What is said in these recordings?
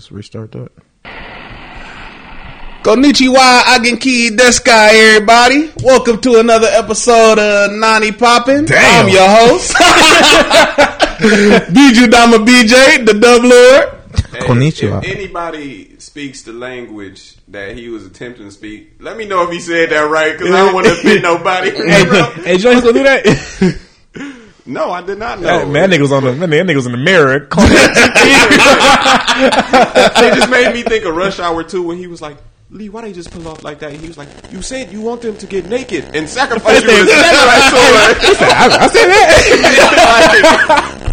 let's restart that. Konnichiwa, Agenki Deskai, everybody. Welcome to another episode of Nani Poppin'. Damn. I'm your host, DJ Dama BJ, the Dub Lord. Hey, Konnichiwa. If anybody speaks the language that he was attempting to speak, let me know if he said that right because I don't want to offend nobody. Hey, hey, Joe, he's gonna do that. no, I did not know. That, man, that nigga was on the man, that nigga was in the mirror. it just made me think of Rush Hour 2 when he was like, Lee, why they just pull off like that? And he was like, you said you want them to get naked and sacrifice you with a samurai sword. I, I said that.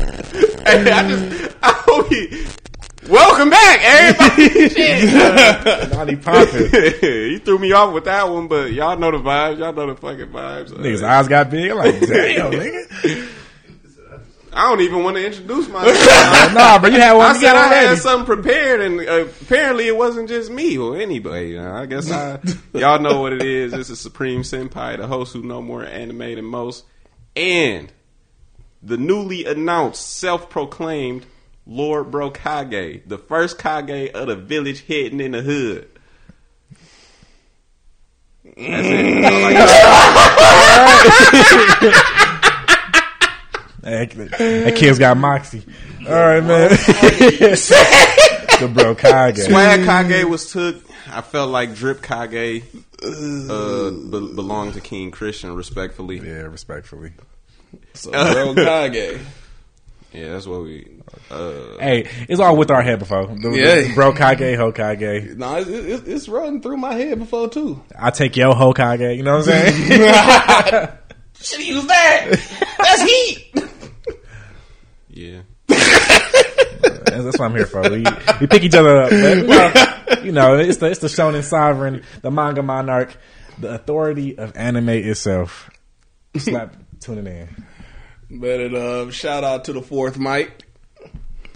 Hey, I just, I hope he, welcome back, everybody. Shit. Naughty popping. he threw me off with that one, but y'all know the vibes. Y'all know the fucking vibes. Niggas' eyes got big. I'm like, damn, nigga. I don't even want to introduce myself. Nah, but you had one I said I had something prepared, and uh, apparently it wasn't just me or anybody. Uh, I guess I, y'all know what it is. This is Supreme Senpai, the host who know more anime than most, and the newly announced, self-proclaimed Lord Bro Kage, the first Kage of the village hidden in the hood. That's it. That's all I got. Hey, that kid's got moxie. All right, man. the bro Kage. Swag Kage was took. I felt like Drip Kage uh, be- belonged to King Christian, respectfully. Yeah, respectfully. So, bro, Kage. Yeah, that's what we. Uh, Hey, it's all with our head before. The, Yeah. the bro Kage, Hokage. No, it's, it's, it's running through my head before, too. I take your Hokage. You know what I'm saying? Should use that. That's heat. yeah. That's, that's what I'm here for. We, we pick each other up. But, you, know, you know, it's the it's the shonen sovereign, the manga monarch, the authority of anime itself. Slap tuning in. But it, uh, shout out to the fourth Mike.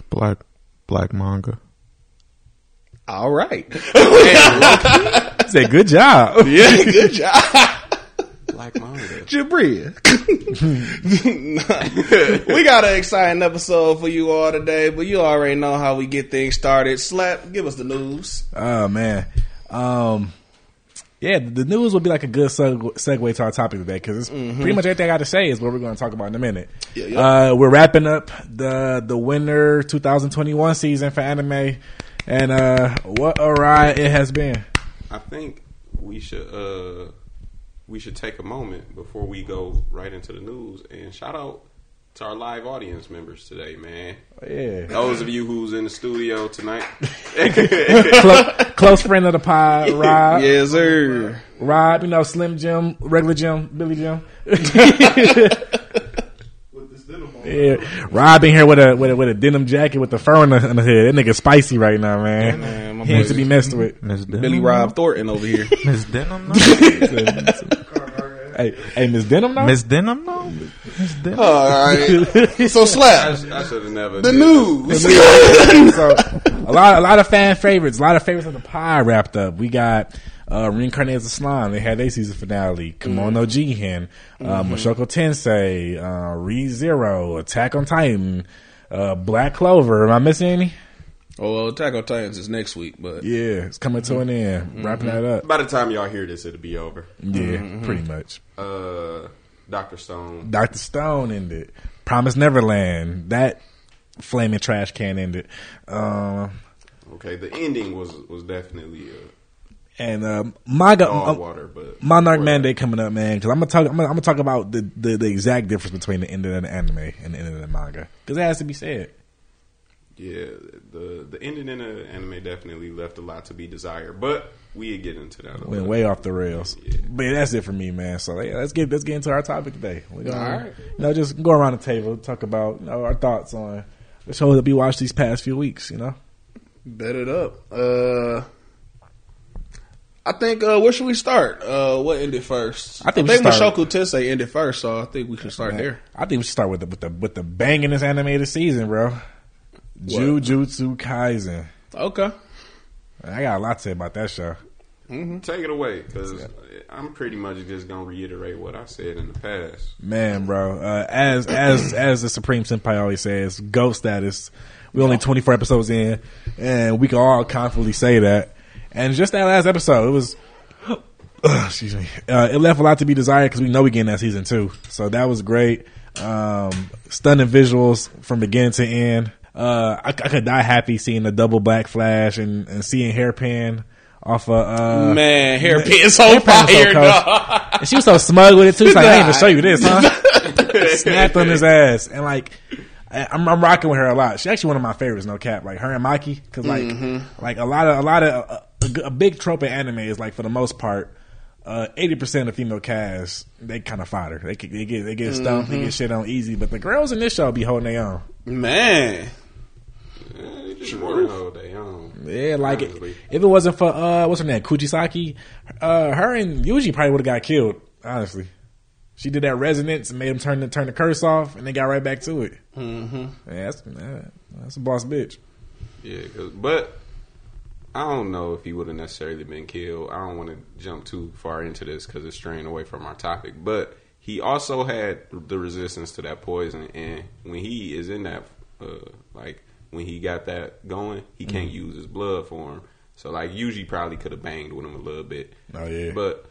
Black Black manga. All right. Say good job. yeah, good job. Black manga. Jabria. we got an exciting episode for you all today, but you already know how we get things started. Slap, give us the news. Oh man. Um yeah, the news will be like a good seg- segue to our topic today because it's pretty much everything I got to say is what we're going to talk about in a minute. Yeah, yeah. Uh, we're wrapping up the the winter 2021 season for anime, and uh, what a ride it has been. I think we should uh we should take a moment before we go right into the news and shout out to our live audience members today, man. Yeah, Those of you who's in the studio tonight. Clo- close friend of the pod, Rob. Yes, sir. Rob, you know Slim Jim, regular Jim, Billy Jim. With this denim on. Yeah, Rob in here with a with a, with a denim jacket with the fur on the, on the head. That nigga spicy right now, man. man, he needs to be messed with. Miss Billy Rob Thornton over here. Miss Denim. No? Hey, hey, Miss Denim, though. Miss Denim. No. Miss Denim. All right. So, I, Slap, sh- I should have never. the did news. so a lot, a lot of fan favorites, a lot of favorites of the pie wrapped up. We got uh, Reincarnated as a Slime. They had their season finale. Kemono Jihen, uh, Mushoku Tensei, uh, Re Zero, Attack on Titan, uh, Black Clover. Am I missing any? Oh, well, Attack on Titans is next week, but Yeah, it's coming to an end. Wrapping that up. By the time y'all hear this, it'll be over. Yeah, pretty much. Uh, Doctor Stone. Doctor Stone ended. Promise Neverland. That flaming trash can ended. Um, Okay, the ending was was definitely a. and um, manga. dog um, water, but Monarch whatever. Mandate coming up, man. Because I'm gonna talk. I'm gonna, I'm gonna talk about the, the the exact difference between the end of the anime and the end of the manga. Because it has to be said. Yeah, the the ending in the anime definitely left a lot to be desired, but we get into that. A Went way off the rails. But yeah, that's it for me, man. So yeah, let's get let's get into our topic today. We're gonna, All right. you know, just go around the table, talk about you know, our thoughts on the shows that we watched these past few weeks. You know, bet it up. Uh, I think, uh, where should we start? Uh, what ended first? I think we should start- Mushoku Tensei ended first, so I think we should start there. I think we should start with the with the with the bangingest animated season, bro. Jujutsu Kaisen. Okay. I got a lot to say about that show. take it away because I'm pretty much just gonna reiterate what I said in the past. Man, bro, uh, as as as the Supreme Senpai always says, GOAT status. We only 24 episodes in, and we can all confidently say that. And just that last episode, it was. excuse me. Uh, it left a lot to be desired because we know we getting that season two. So that was great. Um, stunning visuals from beginning to end. Uh, I, I could die happy seeing the double black flash and, and seeing hairpin off of uh, Man, hairpin's so Hairpin was so fire, cold. and she was so smug with it too. She's like, I ain't even show you this, huh? Snapped on his ass, and like, I'm, I'm rocking with her a lot. She's actually one of my favorites, no cap. Like her and Maki, because like, Mm-hmm. like a lot of a lot of a, a, big trope in anime is like for the most part. uh, Eighty percent of female cast, they kind of fodder. They, get- they get they get stumped, Mm-hmm. they get shit on easy. But the girls in this show be holding their own. Man, Eh, just more hold they own. Yeah, like it, if it wasn't for uh, what's her name, Kugisaki, uh, her and Yuji probably would have got killed. Honestly, she did that resonance and made him turn the turn the curse off, and they got right back to it. Mm-hmm. Yeah, that's that's a boss bitch. Yeah, 'cause- but I don't know if he would have necessarily been killed. I don't want to jump too far into this because it's straying away from our topic. But he also had the resistance to that poison, and when he is in that, uh, like when he got that going, he can't use his blood for him. So like, usually probably could have banged with him a little bit. Oh yeah, But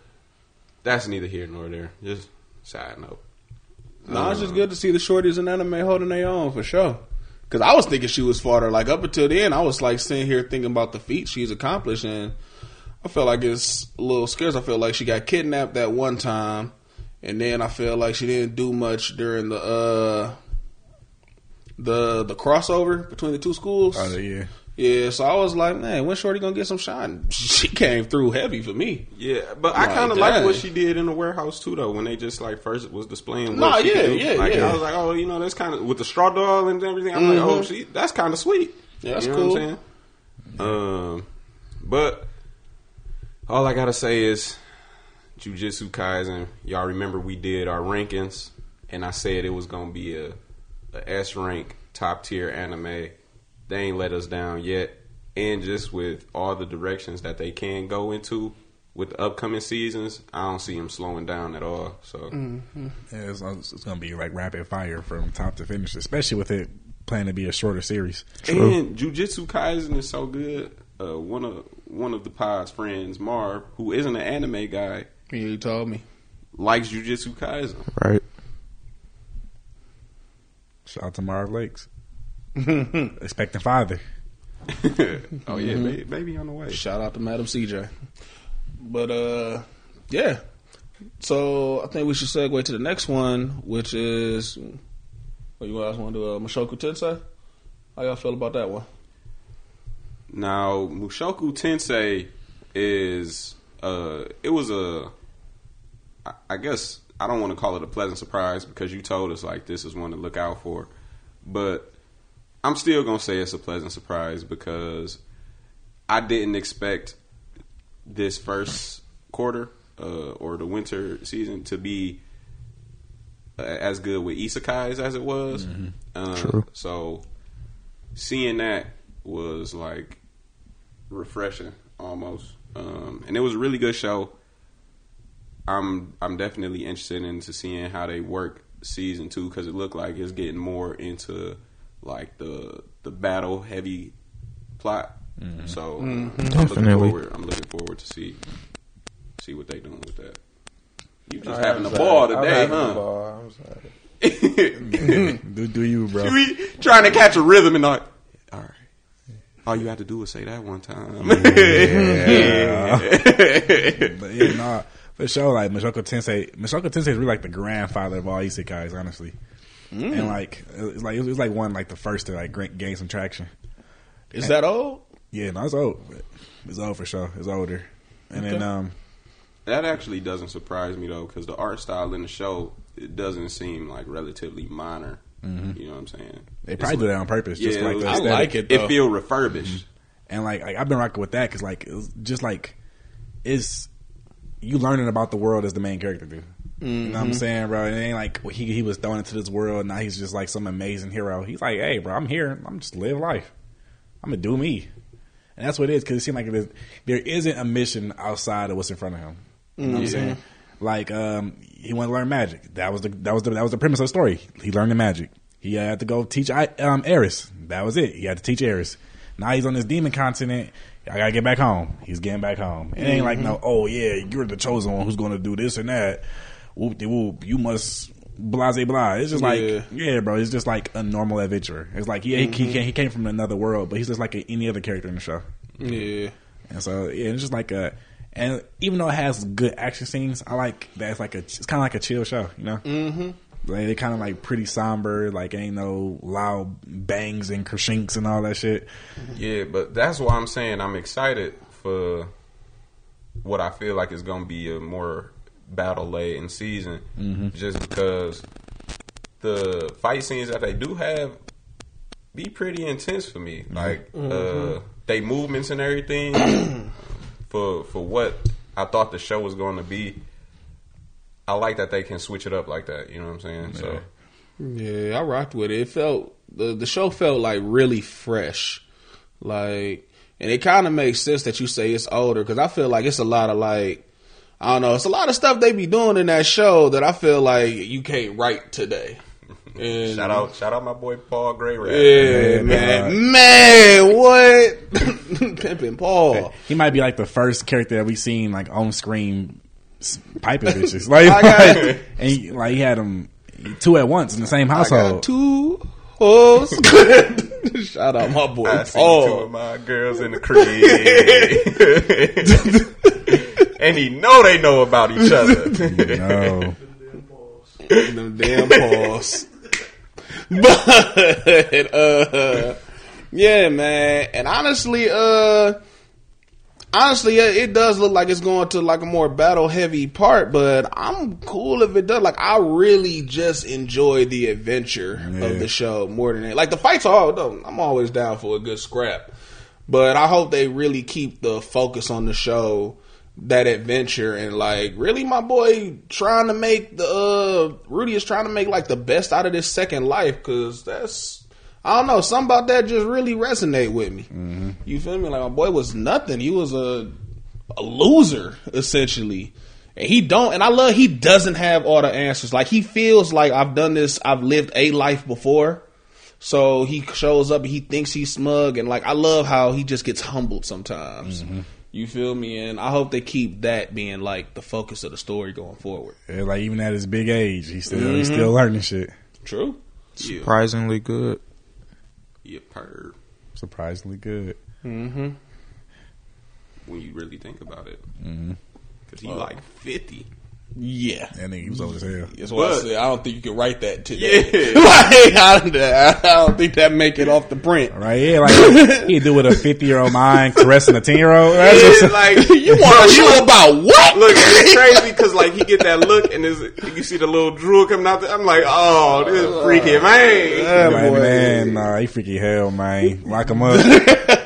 that's neither here nor there. Just side note. no, it's just good to see the shorties in anime holding their own for sure. Because I was thinking she was farther. Like up until then, I was like sitting here thinking about the feat she's accomplished, and I feel like it's a little scarce. I feel like she got kidnapped that one time, and then I feel like she didn't do much during the uh the the crossover between the two schools. oh yeah. Yeah, so I was like, man, when Shorty gonna get some shine? She came through heavy for me. Yeah, but I Like, kind of like what she did in the warehouse too, though. When they just like first was displaying what Nah, she yeah, yeah, like, yeah. I was like, oh, you know, that's kind of with the straw doll and everything. I'm like, oh, she that's kind of sweet. Mm-hmm. Yeah, that's you know cool. What I'm saying? Um, but all I gotta say is, Jujutsu Kaisen. Y'all remember we did our rankings, and I said it was gonna be a, a S rank top tier anime. They ain't let us down yet, and just with all the directions that they can go into with the upcoming seasons, I don't see them slowing down at all. So Mm. Yeah, it's, it's gonna be like rapid fire from top to finish, especially with it planning to be a shorter series. And Jujutsu Kaisen is so good. Uh, one of one of the pod's friends, Marv, who isn't an anime guy, Yeah, you told me. likes Jujutsu Kaisen. Right. Shout out to Marv Lakes, expecting father. oh yeah, baby, baby on the way. Shout out to Madam CJ. But uh, yeah. So I think we should segue to the next one, which is what you guys want to do? Uh, Mushoku Tensei. How y'all feel about that one? Now, Mushoku Tensei is uh it was a I- I guess I don't want to call it a pleasant surprise because you told us like this is one to look out for. But I'm still going to say it's a pleasant surprise because I didn't expect this first quarter uh, or the winter season to be uh, as good with isekais as it was. Uh, True. So seeing that was like refreshing almost, um, and it was a really good show. I'm I'm definitely interested into seeing how they work season two because it looked like it's getting more into like the the battle heavy plot. Mm-hmm. So uh, I'm looking mm-hmm. Definitely. forward. I'm looking forward to see see what they doing with that. You just having a ball today, huh? I'm sorry. Do do you, bro? we trying to catch a rhythm and like, all right. All you have to do is say that one time. Yeah, But yeah, nah, for sure. Like Mushoku Tensei, Mushoku Tensei is really like the grandfather of all isekais, honestly. And like, it's like it was like one like the first to like gain some traction. Is that old? Yeah, no, it's old. It's old for sure. It's older. And then um, That actually doesn't surprise me though, because the art style in the show it doesn't seem like relatively minor. You know what I'm saying? Mm-hmm. they It's probably do like- that on purpose, just Yeah, like the I I aesthetic. like it. Though. It feel refurbished. And like, like I've been rocking with that because like it was just like it's you learning about the world as the main character do. You know Mm-hmm. what I'm saying, bro? It ain't like he he was thrown into this world. Now he's just like some amazing hero. He's like, hey, bro, I'm here. I'm just live life. I'm gonna do me. and that's what it is because it seems like it is, there isn't a mission outside of what's in front of him. You know what I'm saying? Like um, he wanted to learn magic. That was the that was the that was the premise of the story. He learned the magic. He had to go teach I, um, Eris. That was it. He had to teach Eris. Now he's on this demon continent. I gotta get back home. He's getting back home. It ain't like no, oh yeah, you're the chosen one who's gonna do this and that. Whoop de whoop. You must blase blah. It's just like Yeah. yeah, bro. It's just like a normal adventurer. It's like yeah, he, he, came, he came from another world, but he's just like any other character in the show. Yeah. And so yeah, it's just like a. And even though it has good action scenes, I like that. It's like a. It's kind of like a chill show, you know. Mm-hmm. Like they kind of like pretty somber. Like ain't no loud bangs and creshinks and all that shit. Yeah, but that's why I'm saying I'm excited for what I feel like is going to be a more battle late in season, mm-hmm. just because the fight scenes that they do have be pretty intense for me. Mm-hmm. Like uh, mm-hmm. they movements and everything for for what I thought the show was going to be. I like that they can switch it up like that. You know what I'm saying? So Yeah, I rocked with it. It felt the the show felt like really fresh, like, and it kind of makes sense that you say it's older because I feel like it's a lot of like, I don't know, it's a lot of stuff they be doing in that show that I feel like you can't write today. And shout out shout out my boy Paul Gray. yeah, Yeah, man, man, what pimping Paul? He might be like the first character that we've seen like on screen s- piping bitches. Like, I got- like- and he, like he had them two at once in the same I household. got two hoes. Shout out my boy I see two of my girls in the crib, and he know they know about each other. no. them damn paws. but uh yeah, man. And honestly, uh honestly, it does look like it's going to like a more battle heavy part, but I'm cool if it does. Like I really just enjoy the adventure Yeah. of the show more than it. Like the fights are though, I'm always down for a good scrap. But I hope they really keep the focus on the show, that adventure, and like really, my boy trying to make the uh, Rudy is trying to make like the best out of this second life because that's I don't know something about that just really resonate with me. Mm-hmm. You feel me? Like my boy was nothing. He was a a loser essentially. And he don't, and I love he doesn't have all the answers. Like he feels like I've done this, I've lived a life before. So he shows up he thinks he's smug and like I love how he just gets humbled sometimes. Mm-hmm. You feel me? And I hope they keep that being like the focus of the story going forward. Yeah, like even at his big age, he's still he's mm-hmm. still learning shit. True. yeah, Surprisingly good. Yeah, perv. Surprisingly good. Mm-hmm. When you really think about it, Mm-hmm. because he like fifty. Yeah. That nigga he was old as hell. That's why I But- said I don't think you can write that today. Yeah. like, I, don't- I don't think that make it off the print. Right? Yeah, like he'd do with a fifty year old mind caressing a ten year old. Yeah, like You want a show about what? Look, it's crazy because like he get that look and there's, you see the little drool coming out. There. I'm like, oh, this is freaky man. Yeah, Like, man, nah, he freaky hell, man. Lock him up.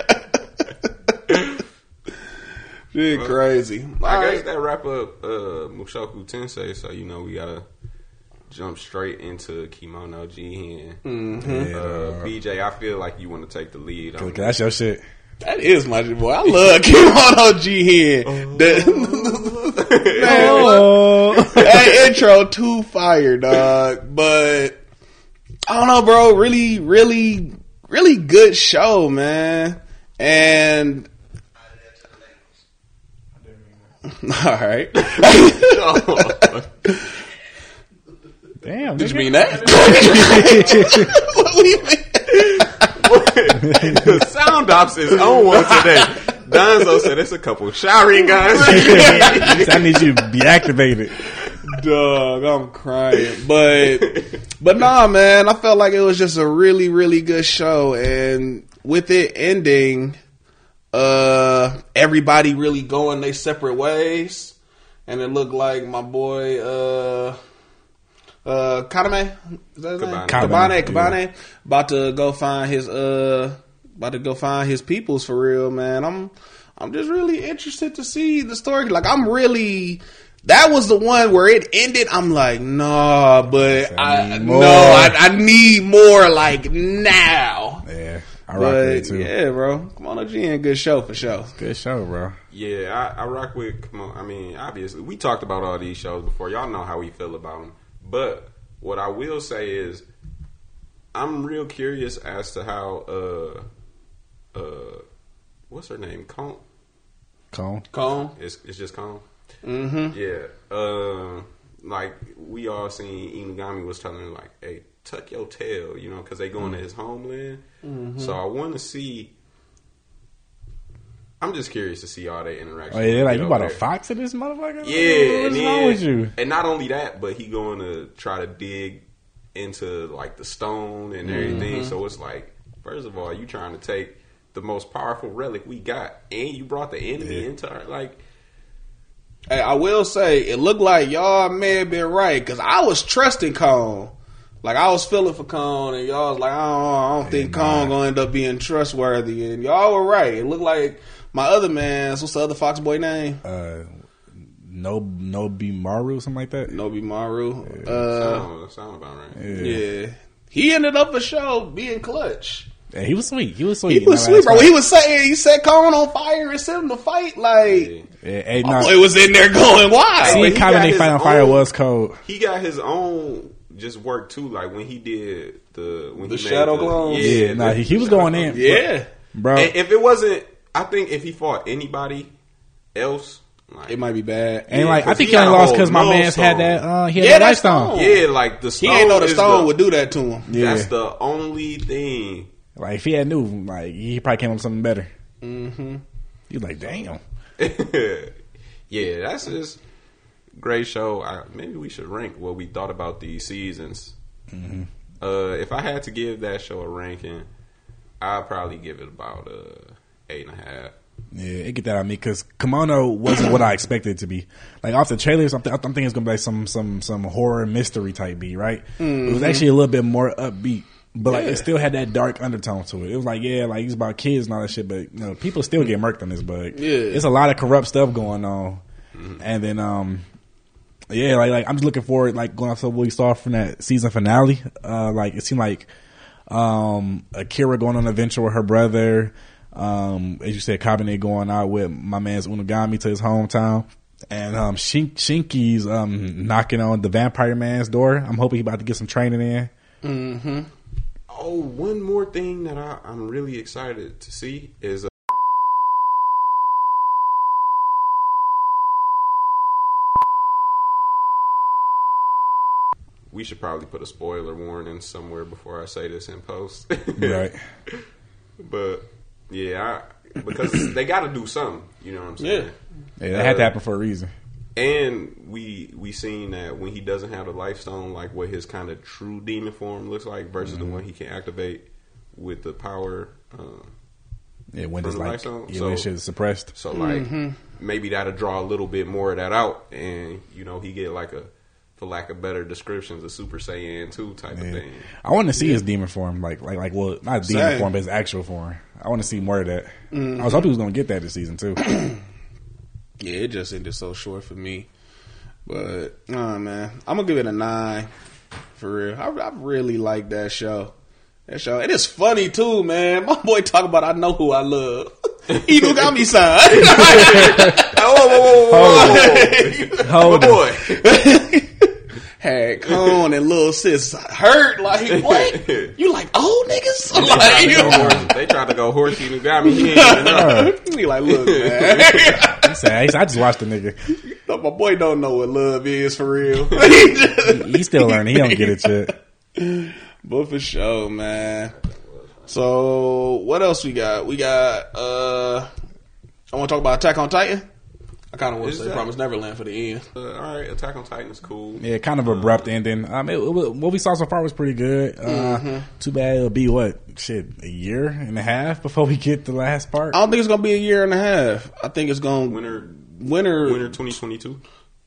Shit, crazy. I All guess right. that wrap up uh, Mushoku Tensei. So you know we gotta jump straight into Kemono Jihen. Mm-hmm. Uh, BJ, I feel like you want to take the lead. On Cause that's your shit. That is my shit, boy. I love Kemono Jihen. Oh, that intro too fire, dog. But I don't know, bro. Really, really, really good show, man. And all right. damn. Did you mean that? what do you mean? The sound Ops is on one today. Donzo said it's a couple showering guys. I need you to be activated. Dog, I'm crying. But but nah man, I felt like it was just a really, really good show and with it ending, uh everybody really going their separate ways. And it looked like my boy uh uh Kaname is that his name? Kabane. Kabane, Kabane, Kabane about to go find his uh about to go find his peoples for real, man. I'm I'm just really interested to see the story. Like I'm really that was the one where it ended. I'm like, nah, but I I, no. I, I need more like now. Yeah, I I rock with it But too. yeah, bro, come on, G in good show for sure. Good show, bro. Yeah, I, I rock with. Come on, I mean, obviously, we talked about all these shows before. Y'all know how we feel about them. But what I will say is, I'm real curious as to how. uh uh What's her name? Kon. Kon. Kon. It's it's just Kon. Mm-hmm. Yeah. Uh, like we all seen Inugami was telling her like, "Hey, tuck your tail," you know, because they going to his homeland. So I want to see. I'm just curious to see all their interactions. Oh, yeah, like, you over bought a fox in this motherfucker? Yeah, What's and wrong then- with you? And not only that, but he going to try to dig into like the stone and everything. Mm-hmm. So it's like, first of all, you trying to take the most powerful relic we got, and you brought the enemy into our like. Hey, I will say it looked like y'all may have been right because I was trusting Kon. Like I was feeling for Kon, and y'all was like, I don't, I don't think. Kon gonna end up being trustworthy, and y'all were right. It looked like my other man's what's the other Fox boy name? Uh, no, no, be Maru, something like that. Nobi Maru. Uh, sound, sound about right. yeah, he ended up for show being clutch. Yeah, he was sweet. He was sweet. He was sweet, bro. He was saying he set Kon on fire and sent him to fight. Like Yeah. Yeah, hey, nah, boy was in there going wild. See, he got Kaepernick fight on fire was cold. He got his own just work too. Like when he did the when The he shadow the, clones? Yeah, nah, he, he was going in, yeah, bro. And if it wasn't, I think if he fought anybody else, like, it might be bad. And Yeah, like, I think he he only lost because my nose man's had that. Uh, he had Yeah, that that stone. stone. yeah, like the He stone. ain't know the is stone would do that to him. Yeah. That's the only thing. Like if he had knew, like he probably came up with something better. Mm-hmm. He was like, damn. yeah, that's just great show. I, maybe we should rank what we thought about these seasons. Mm-hmm. Uh, if I had to give that show a ranking, I'd probably give it about uh, eight and a half. Yeah, it get that on me because Kemono wasn't what I expected it to be. Like off the trailers, I'm, th- I'm thinking it's gonna be like some some some horror mystery type beat, right? It was actually a little bit more upbeat, but like Yeah. it still had that dark undertone to it. It was like yeah, like it's about kids and all that shit, but you know, people still get murked on this. But Yeah. it's a lot of corrupt stuff going on, and then um. Yeah, like like I'm just looking forward, like going off to what we saw from that season finale. Uh, like it seemed like um, Akira going on an adventure with her brother. Um, as you said, Kabane going out with my man's Inugami to his hometown. And um, Shin- Shinki's um, knocking on the vampire man's door. I'm hoping he about to get some training in. Mm-hmm. Oh, one more thing that I, I'm really excited to see is we should probably put a spoiler warning somewhere before I say this in post. Right. But yeah, I, because they got to do something. You know what I'm saying? Yeah. Yeah, that had to happen for a reason. And we we seen that when he doesn't have the life stone, like what his kind of true demon form looks like versus Mm-hmm. the one he can activate with the power. Um, Yeah, when From it's the like life stone? yeah, So- when shit is suppressed. so like Mm-hmm. maybe that'll draw a little bit more of that out, and you know he get like a, for lack of better descriptions, a Super Saiyan two type of thing. I want to see his demon form, like like like well, not demon Same. form, but his actual form. I want to see more of that. Mm-hmm. I was hoping he was gonna get that this season too. Yeah, it just ended so short for me. But oh man, I'm gonna give it a nine for real. I, I really like that show. That show, and it's funny too, man. My boy talk about I know who I love. Inugami san. Oh, whoa, whoa, whoa, whoa, whoa. Hold My boy. Had Kon and little sis hurt like what? You like old niggas? They tried, to go Like, horse, they tried to go horsey Nugami. He ain't even know. he like look, man. He said, I I just watched the nigga. My boy don't know what love is for real. He just- He's still learning. He don't get it yet. But for sure, man. So what else we got? We got uh I want to talk about Attack on Titan. I kind of want Is to say that- Promise Neverland for the end. Uh, all right, Attack on Titan is cool. Yeah, kind of abrupt ending. Um, it, it was- what we saw so far was pretty good. Uh, Too bad it'll be what shit a year and a half before we get the last part. I don't think it's gonna be a year and a half. I think it's gonna Winter, winter winter 2022.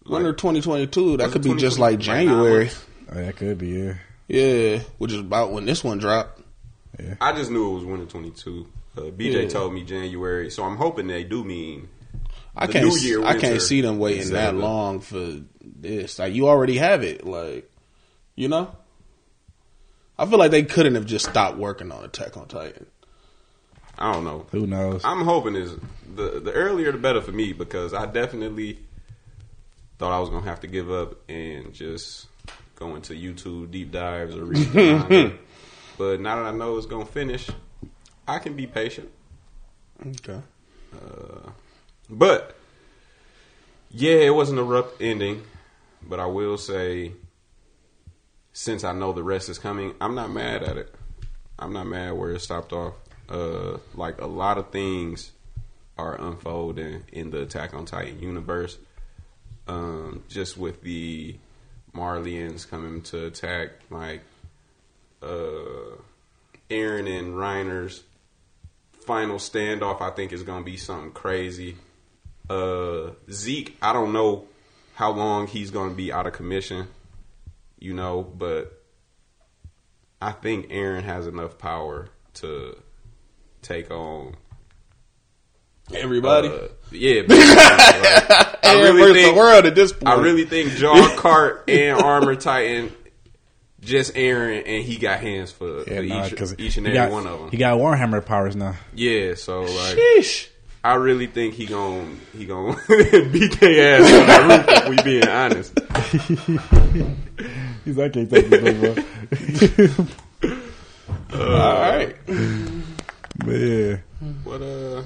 winter 2022. That could be just like Like January. Oh, that could be yeah. Yeah, which is about when this one dropped. Yeah. I just knew it was winter 22. Uh, BJ Yeah. told me January, so I'm hoping they do mean. I can't. New Year I can't see them waiting instead that long for this. Like you already have it. Like you know, I feel like they couldn't have just stopped working on Attack on Titan. I don't know. Who knows? I'm hoping is the the earlier the better for me because I definitely thought I was gonna have to give up and just go into YouTube deep dives or read. But now that I know it's gonna finish, I can be patient. Okay. Uh, But yeah, it wasn't a rough ending. But I will say, since I know the rest is coming, I'm not mad at it. I'm not mad where it stopped off. Uh, like a lot of things are unfolding in the Attack on Titan universe. Um, just with the Marleyans coming to attack, like uh, Eren and Reiner's final standoff, I think is going to be something crazy. Uh, Zeke, I don't know how long he's going to be out of commission, you know, but I think Eren has enough power to take on Everybody. uh, yeah, basically, like, I really versus think the world at this point. I really think Jaw Cart and Armor Titan just Eren and he got hands for, for nah, each, 'cause each and every got, one of them. He got Warhammer powers now. Yeah, so like Sheesh. I really think he gon' he gon' beat their ass on that roof. If we being honest. He's like, I can't take this, bro. All right. But yeah. But uh,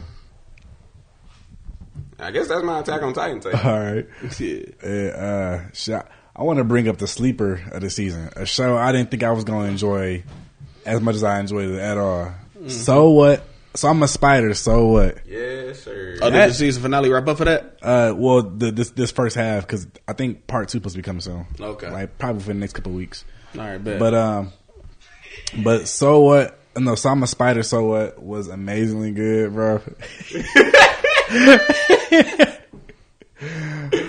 I guess that's my Attack on Titan take. All right. Yeah. Uh, uh, I want to bring up the sleeper of the season, a show I didn't think I was going to enjoy as much as I enjoyed it at all. So what? So I'm a spider. So what? Yes, sir. Oh, did the season finale wrap up for that? Uh, well, the, this this first half because I think part two supposed to be coming soon. Okay. like probably for the next couple of weeks. All right, bet. But um, but so what? No, so I'm a spider. So what was amazingly good, bro.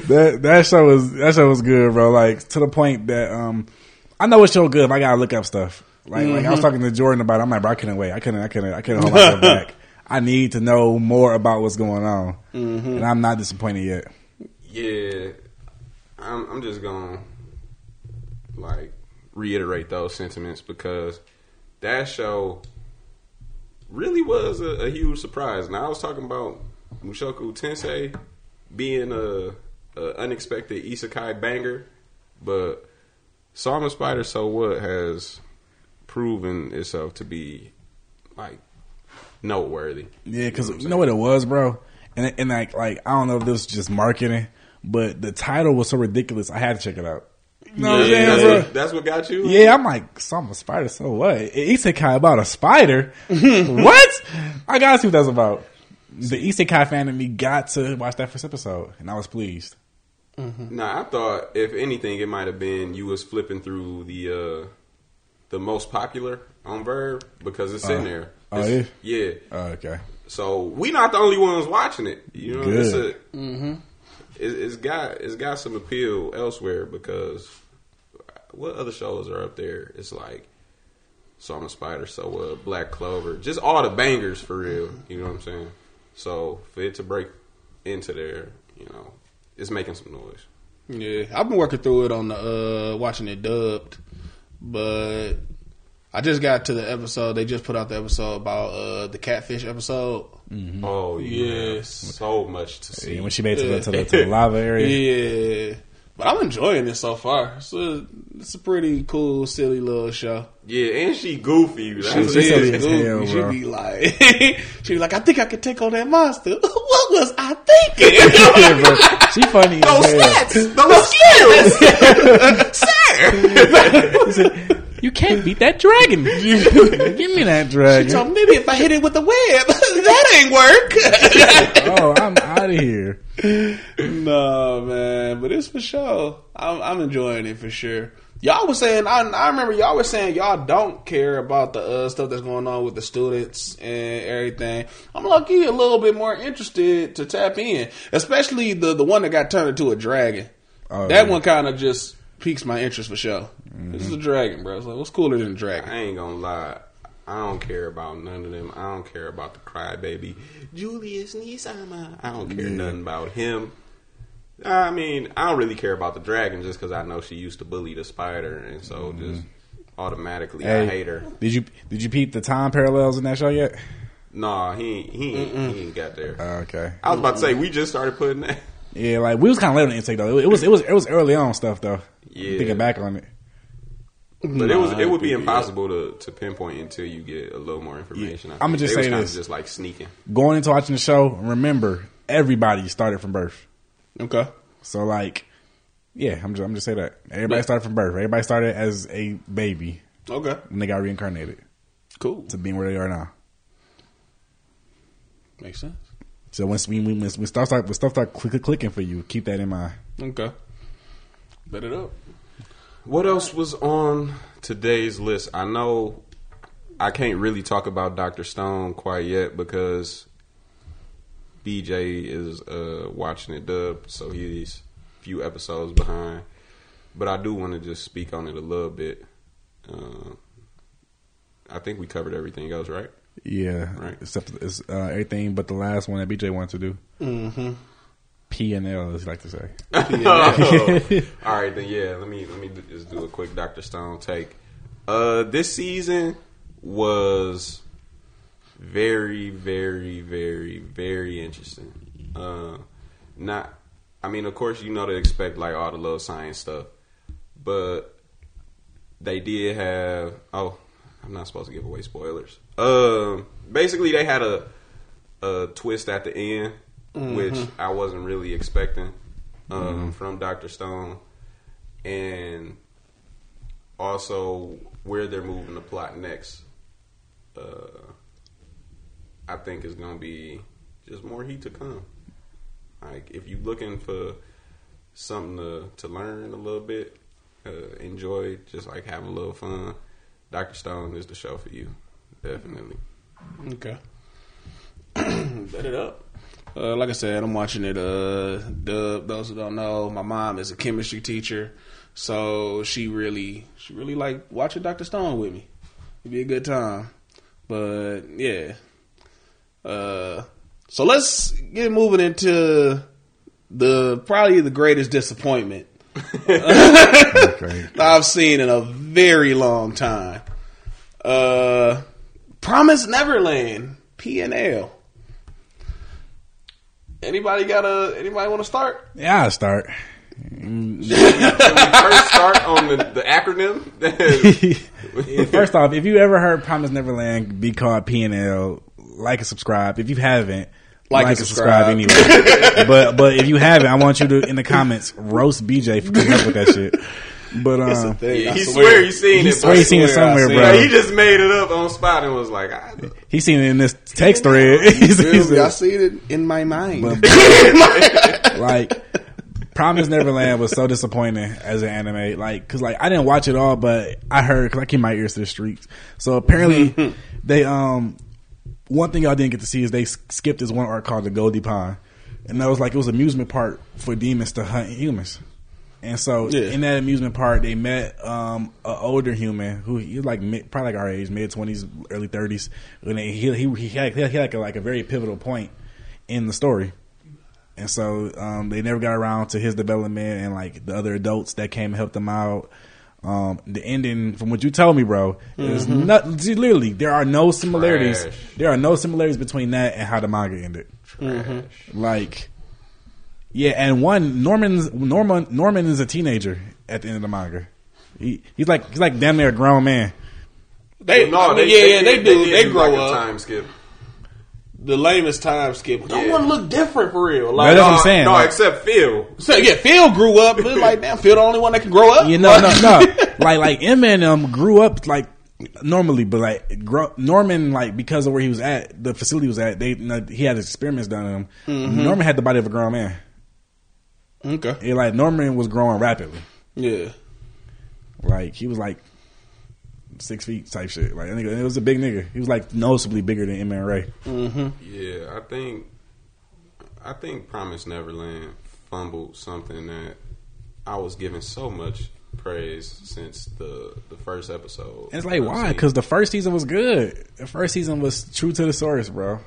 that that show was that show was good, bro. Like to the point that um, I know it's so good. If I gotta look up stuff. Like like I was mm-hmm. talking to Jordan about. it. I'm like, bro, I couldn't wait. I couldn't. I couldn't. I couldn't hold myself back. I need to know more about what's going on, mm-hmm. and I'm not disappointed yet. Yeah, I'm, I'm just gonna like reiterate those sentiments because that show really was a, a huge surprise. Now I was talking about Mushoku Tensei being a, a unexpected isekai banger, but So I'm a Spider So What has proven itself to be like noteworthy. Yeah, because You know what you know what it was, bro, and and like like I don't know if this was just marketing, but the title was so ridiculous. I had to check it out. You know what I'm Yeah, saying, that's, what, that's what got you. Yeah, I'm like, so I'm a spider. So what? Isekai about a spider? what? I gotta see what that's about. The Isekai fan in me got to watch that first episode, and I was pleased. Nah, I thought if anything, it might have been you was flipping through the uh the most popular on VRV because it's in there. oh, It's- yeah. Oh, okay. So we not the only ones watching it. You know, it's, a, Good. it, it's got it's got some appeal elsewhere because what other shows are up there? It's like So I'm a Spider, so uh, Black Clover, just all the bangers for real. You know what I'm saying? So for it to break into there, you know, it's making some noise. Yeah, I've been working through it on the uh watching it dubbed, but I just got to the episode. They just put out the episode about uh the catfish episode. Oh yeah, Yes. so much to see. Yeah, when she made it to the, to the, to the lava area, Yeah, but I'm enjoying it so far. It's a, it's a pretty cool, silly little show. Yeah, and she goofy. That's She, what She's silly is. as goofy. hell, she be like, she be like, I think I could take on that monster. what was I thinking? Yeah, bro. She funny as Those hell. stats, those skills, sir. You can't beat that dragon. Give me that dragon. so maybe if I hit it with the web, that ain't work. oh, I'm out of here. no, man, but it's for sure. I'm, I'm enjoying it for sure. Y'all was saying, I, I remember y'all were saying y'all don't care about the uh, stuff that's going on with the students and everything. I'm lucky a little bit more interested to tap in, especially the the one that got turned into a dragon. Oh, that yeah. one kind of just piques my interest for sure. This is a dragon, bro. It's like, what's cooler than a dragon? I ain't gonna lie. I don't care about none of them. I don't care about the crybaby Julius Nisama. I don't care nothing about him. I mean, I don't really care about the dragon just because I know she used to bully the spider, and so just automatically I hate her. Did you did you peep the time parallels in that show yet? Nah, he ain't, he ain't, he ain't got there. Uh, okay. I was about to say we just started putting that. Yeah, like we was kind of late on the intake though. It was it was it was early on stuff though. Yeah. Thinking back on it. But it was it would be impossible to, to pinpoint until you get a little more information. I I'ma just They was say kinda this. just like sneaking. Going into watching the show, remember everybody started from birth. Okay. So like, yeah, I'm just I'm just say that everybody But- started from birth. Everybody started as a baby Okay. when they got reincarnated Cool. to being where they are now. Makes sense. So once we when, stuff start when stuff start click, clicking for you, keep that in mind. Okay. Bet it up. What else was on today's list? I know I can't really talk about Doctor Stone quite yet because BJ is uh, watching it dub, so he's a few episodes behind. But I do want to just speak on it a little bit. Uh, I think we covered everything else, right? Yeah, Right. Except it's uh, everything but the last one that BJ wanted to do. Mm-hmm. P and L, as you like to say. All right, then yeah. Let me let me just do a quick Doctor Stone take. Uh, this season was very, very, very, very interesting. Uh, not, I mean, of course, you know to expect like all the little science stuff, but they did have. Oh, I'm not supposed to give away spoilers. Um, basically, they had a a twist at the end, which I wasn't really expecting um, from Doctor Stone, and also where they're moving the plot next. Uh, I think is going to be just more heat to come. Like if you're looking for something to to learn a little bit, uh, enjoy, just like having a little fun. Doctor Stone is the show for you, definitely. Okay. Bet it up. Uh, like I said, I'm watching it. Uh, dub. Those who don't know, my mom is a chemistry teacher, so she really, she really like watching Doctor Stone with me. It'd be a good time. But yeah. Uh, so let's get moving into the probably the greatest disappointment Okay. that I've seen in a very long time. Uh, Promise Neverland, P and L. Anybody got a? Anybody want to start? Yeah, I'll start. Can we first start on the, the acronym? First off, if you ever heard Promise Neverland be called P and L, like and subscribe. If you haven't, Like like, and and subscribe, subscribe. anyway. but but if you haven't, I want you to in the comments roast BJ for coming up with that shit. But It's a um, thing. I he swear you seen he it. swear bro. he seen it somewhere, seen bro. Yeah, he just made it up on spot and was like, I, He seen it in this text thread. He's- he's I a- see it in my mind. like Promise Neverland was so disappointing as an anime. Like, cause like I didn't watch it all, but I heard because I keep my ears to the streets. So apparently they um one thing y'all didn't get to see is they skipped this one arc called the Goldy Pond, and that was like it was amusement park for demons to hunt humans. And so Yeah. in that amusement park, they met um, an older human who he was like mid, probably like our age, mid twenties, early thirties. And they, he he he had, he had like a, like a very pivotal point in the story. And so um, they never got around to his development and like the other adults that came and helped them out. Um, the ending, from what you told me, bro, is not see, literally there are no similarities. Trash. There are no similarities between that and how the manga ended. trash. Like, yeah, and one Norman's Norman Norman is a teenager at the end of the manga. He, he's like he's like damn near a grown man. they, No, I mean, they, yeah, yeah, they, did- do. did They, grow like a up. time skip. The lamest time skip. No Yeah. one look different for real. Right, Like, that's what I'm saying, No, like- except Phil. so yeah, Phil grew up. But like, damn, Phil the only one that can grow up. You know, no, no, like like Emma and um grew up like normally, but like grow, Norman like because of where he was at, the facility was at, they you know, he had experiments done on him. Norman had the body of a grown man. Okay. It, like Norman was growing rapidly. Yeah. Like he was like six feet type shit. Like that nigga, it was a big nigga. He was like noticeably bigger than Emma and Ray. Mm-hmm. Yeah, I think I think Promise Neverland fumbled something that I was given so much praise since the the first episode. And it's like why? Because the first season was good. The first season was true to the source, bro.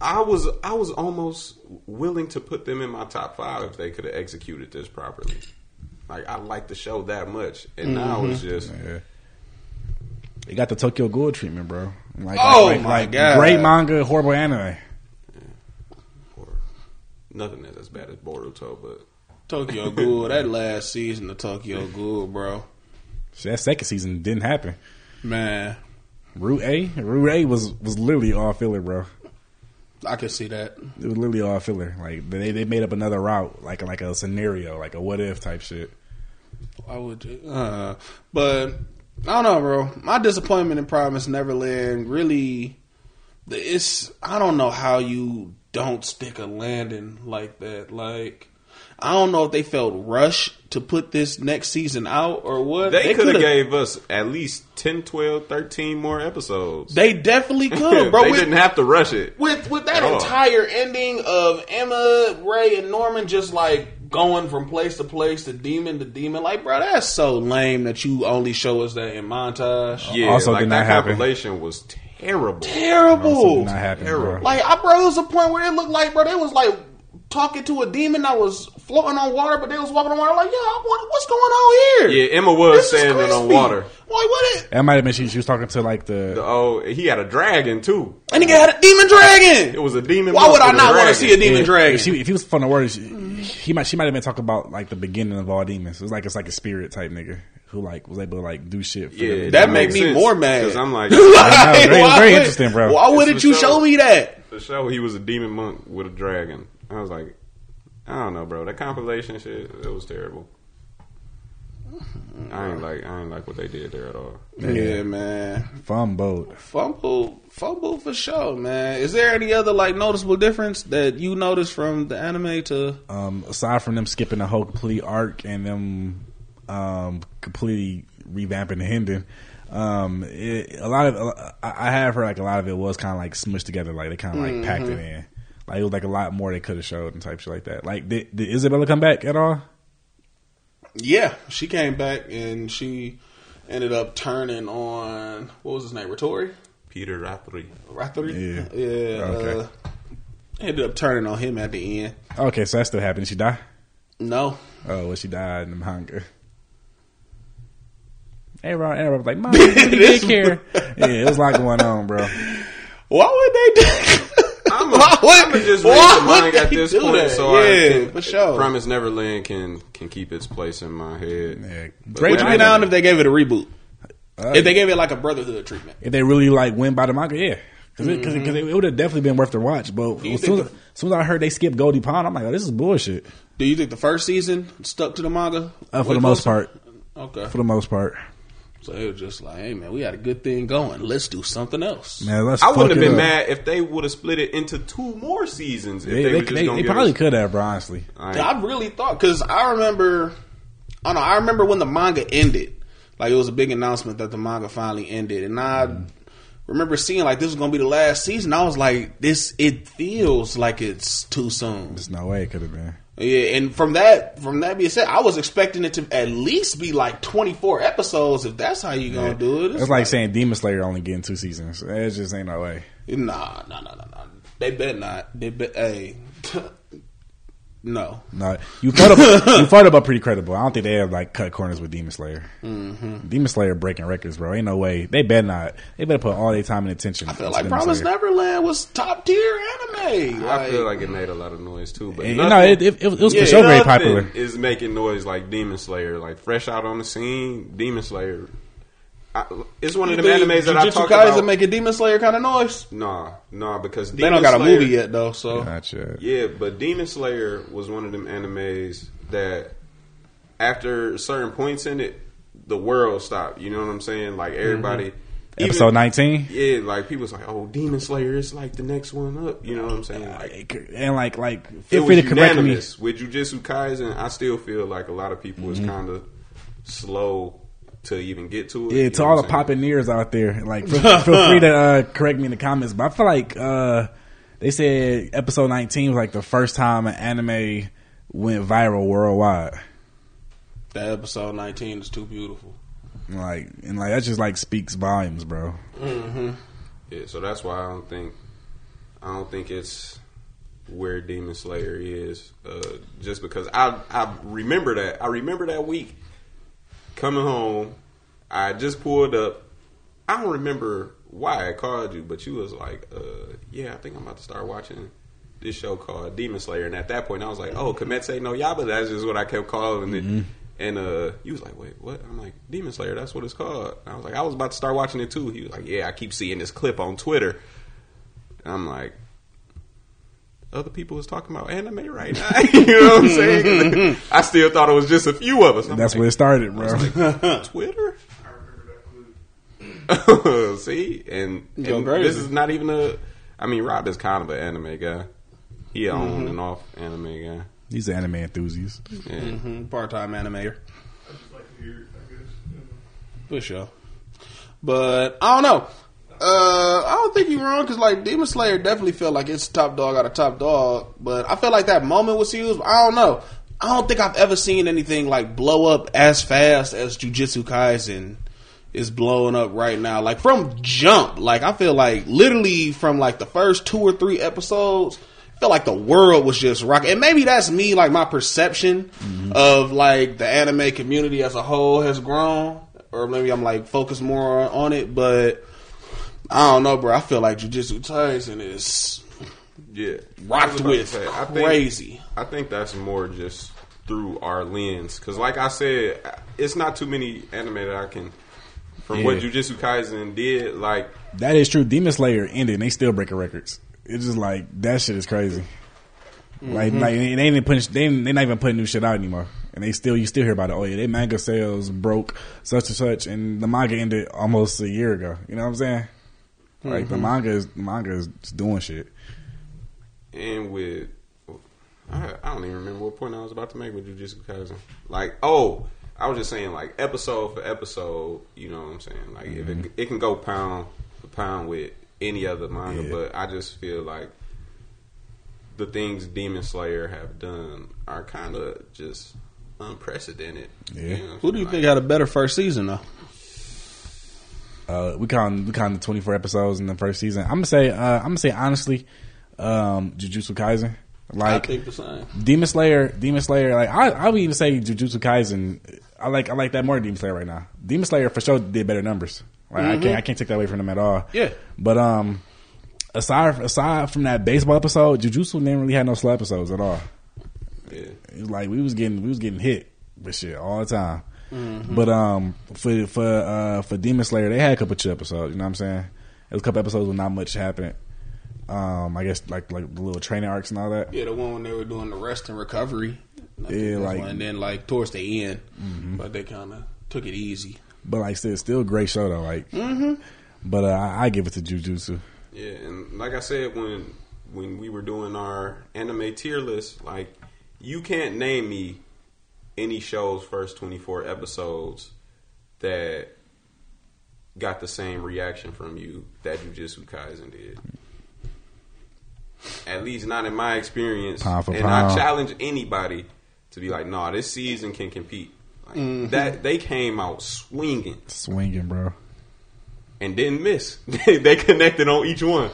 I was I was almost willing to put them in my top five if they could have executed this properly. Like I like the show that much, and now mm-hmm. it's just Yeah. They got the Tokyo Ghoul treatment, bro. Like, Oh like, my like God. Great manga, horrible anime. Or nothing that's as bad as Boruto, but Tokyo Ghoul, that last season of Tokyo Ghoul, bro. So that second season didn't happen. Man, Root A, Root A was was literally all filler, bro. I can see that. It was literally all filler. Like they they made up another route, like like a scenario, like a what if type shit. I would? Uh, but I don't know, bro. My disappointment in Promise Neverland really, it's I don't know how you don't stick a landing like that. Like I don't know if they felt rushed to put this next season out or what. they, could have coulda- gave us at least 10, 12, 13 more episodes. They definitely could have, bro. they with, didn't have to rush it. with with that entire ending of Emma, Ray, and Norman just like going from place to place to demon to demon, like bro, that's so lame that you only show us that in montage. Yeah, Also like did that not happen. compilation was terrible. Also Terrible. did not happen, bro. Like I bro, it was a point where it looked like bro, they was like talking to a demon that was floating on water, but they was walking on water. Like, yeah, what, what's going on here? Yeah, Emma was This standing on water. Like what? It, That might have been she, she was talking to like the, The, oh, he had a dragon too. and he had a demon dragon. It was a demon. Why would I not want to see a demon Yeah, dragon? If, she, if he was from the word, she, he might she might have been talking about like the beginning of all demons. It was like it's like a spirit type nigga who like was able to like do shit. For Yeah, them. that makes made me sense, more mad. 'cause I'm like, was very- Like, it was why very interesting, bro. Why wouldn't you for show me that? the show he was a demon monk with a dragon. I was like, I don't know, bro. That compilation shit, it was terrible. I ain't like, I ain't like what they did there at all. Yeah, man. Fun boat. Fumble, fumble for sure, man. Is there any other like noticeable difference that you noticed from the anime to? Um, aside from them skipping the whole complete arc and them um, completely revamping the Hendon, um, it, a lot of I I have heard like a lot of it was kind of like smushed together, like they kind of like packed it in. Like it was like a lot more they could have showed and type shit like that. Like did, did Isabella come back at all? Yeah, she came back and she ended up turning on what was his name, Ratori, Peter Ratri. Ratori. Yeah. yeah. Okay. Uh, ended up turning on him at the end. Okay, so that still happened. Did she die? No, Oh, well, she died in the manga. Everyone, everyone was like, "Mom, you did care." Yeah, it was a lot going on, bro. why would they do? I'm Why would- gonna just why read the would manga at this do point, that? so Yeah, I can, for sure. Promise Neverland can can kekeep its place in my head. Yeah, great Would you be I- down if they gave it a reboot? Uh, if they gave it like a Brotherhood treatment? if they really like went by the manga, yeah, because it, cause it, 'cause it would have definitely been worth the watch. But as soon, think as, as soon as I heard they skipped Goldy Pond, I'm like, oh, this is bullshit. Do you think the first season stuck to the manga? Uh, for the most part, Okay. for the most part, So it was just like, hey man, we had a good thing going. Let's do something else. man. Let's I wouldn't have been up. mad if they would have split it into two more seasons. If They, they, they, just they, gonna they probably us- could have, bro. Honestly, I I really thought because I remember, I don't know. I remember when the manga ended. Like it was a big announcement that the manga finally ended, and I remember seeing like this was going to be the last season. I was like, this. It feels like it's too soon. there's no way it could have been. Yeah, and from that, from that being said, I was expecting it to at least be like twenty four episodes. If that's how you gonna do it, It's like saying Demon Slayer only getting two seasons. It just ain't no way. nah, nah, nah, nah, nah. They bet not. They bet. Hey, no. No, you thought about, you thought about pretty credible. I don't think they have like cut corners with Demon Slayer. Mm-hmm. Demon Slayer breaking records, bro. Ain't no way. They better not. They better put all their time and attention. I feel like Promise Neverland was top tier anime. I feel like it made a lot of noise too, but And, nothing, no, it, it, it was Yeah, for sure very popular. Is making noise like Demon Slayer, like fresh out on the scene. Demon Slayer, I, it's one of them animes that I Jujutsu talk Kaisen about. make a Demon Slayer kind of noise. Nah, nah, because They don't got a movie yet though, so Gotcha. Yeah, but Demon Slayer was one of them animes that after certain points in it, the world stopped. You know what I'm saying? Like mm-hmm. everybody. even- Episode nineteen. Yeah, like people's like, "Oh, Demon Slayer is like the next one up." You know what I'm saying? Uh, like, And like, like, it feel was free to correct me. with Jujutsu Kaisen. I still feel like a lot of people is kind of slow to even get to it. Yeah, to all the popping ears out there, like feel, feel free to uh, correct me in the comments. But I feel like uh, they said episode nineteen was like the first time an anime went viral worldwide. that episode nineteen is too beautiful. Like and like that just like speaks volumes, bro. Yeah, so that's why I don't think I don't think it's where Demon Slayer is. Uh, just because I I remember that I remember that week coming home, I just pulled up. I don't remember why I called you, but you was like, uh, yeah, I think I'm about to start watching this show called Demon Slayer. And at that point, I was like, oh, Kimetsu no Yaiba. That's just what I kept calling it. And uh, you was like, wait, what? I'm like, Demon Slayer. That's what it's called. And I was like, I was about to start watching it too. He was like, yeah, I keep seeing this clip on Twitter. And I'm like, other people was talking about anime right now. you know what I'm saying? I still thought it was just a few of us. I'm That's like, where it started, bro. Twitter. I remember that clue. See, and, and this is not even a. I mean, Rob is kind of an anime guy. He an Mm-hmm. on and off anime guy. He's an anime enthusiast. Yeah. hmm Part time animator. I just like to hear it, I guess. For sure. But I don't know. Uh, I don't think you're wrong because like Demon Slayer definitely felt like it's top dog out of top dog. But I felt like that moment was huge. I don't know. I don't think I've ever seen anything like blow up as fast as Jujutsu Kaisen is blowing up right now. Like from jump, like I feel like literally from like the first two or three episodes, I feel like the world was just rocking. And maybe that's me, like my perception of like the anime community as a whole has grown, or maybe I'm like focused more on it. But I don't know, bro. I feel like Jujutsu Kaisen is Yeah, I was rocked with say, I think- crazy. I think that's more just through our lens, because like I said, it's not too many anime that I can. From what Jujutsu Kaisen did, like That is true. Demon Slayer ended and they still breaking records. It's just like that shit is crazy. Like, mm-hmm. like they ain't even putting they they not even putting new shit out anymore. And they still you still hear about it. Oh yeah, they manga sales broke such and such, and the manga ended almost a year ago. You know what I'm saying? Like the mm-hmm. manga is the manga is doing shit. and with I, I don't even remember what point I was about to make with Jujutsu Kaisen. Like, oh, I was just saying, like episode for episode. You know what I'm saying? Like, if it, mm-hmm. it can go pound for pound with any other manga, Yeah. but I just feel like the things Demon Slayer have done are kind of just unprecedented. Yeah. know, Who do you like- think had a better first season though? Uh, we count we count the 24 episodes in the first season. I'm gonna say uh, I'm gonna say honestly, um, Jujutsu Kaisen. Like I think the same. Demon Slayer, Demon Slayer. Like I, I would even say Jujutsu Kaisen. I like I like that more Demon Slayer right now. Demon Slayer for sure did better numbers. Like I can't I can't take that away from them at all. Yeah. But um, aside aside from that baseball episode, Jujutsu didn't really have no slow episodes at all. Yeah. It was like we was getting we was getting hit with shit all the time. But um, for for uh for Demon Slayer, they had a couple chill episodes. You know what I'm saying? It was a couple episodes where not much happened. Um, I guess like like the little training arcs and all that. Yeah, the one when they were doing the rest and recovery. Yeah, like- one. and then like towards the end, but they kind of took it easy. But like still still a great show though. Like, but uh, I, I give it to Jujutsu. Yeah, and like I said when when we were doing our anime tier list, like you can't name me any show's first 24 episodes that got the same reaction from you that Jujutsu Kaisen did. At least not in my experience. And pound. I challenge anybody to be like, "No, this season can compete." Like, mm-hmm. That they came out swinging Swinging, bro. and didn't miss. they connected on each one.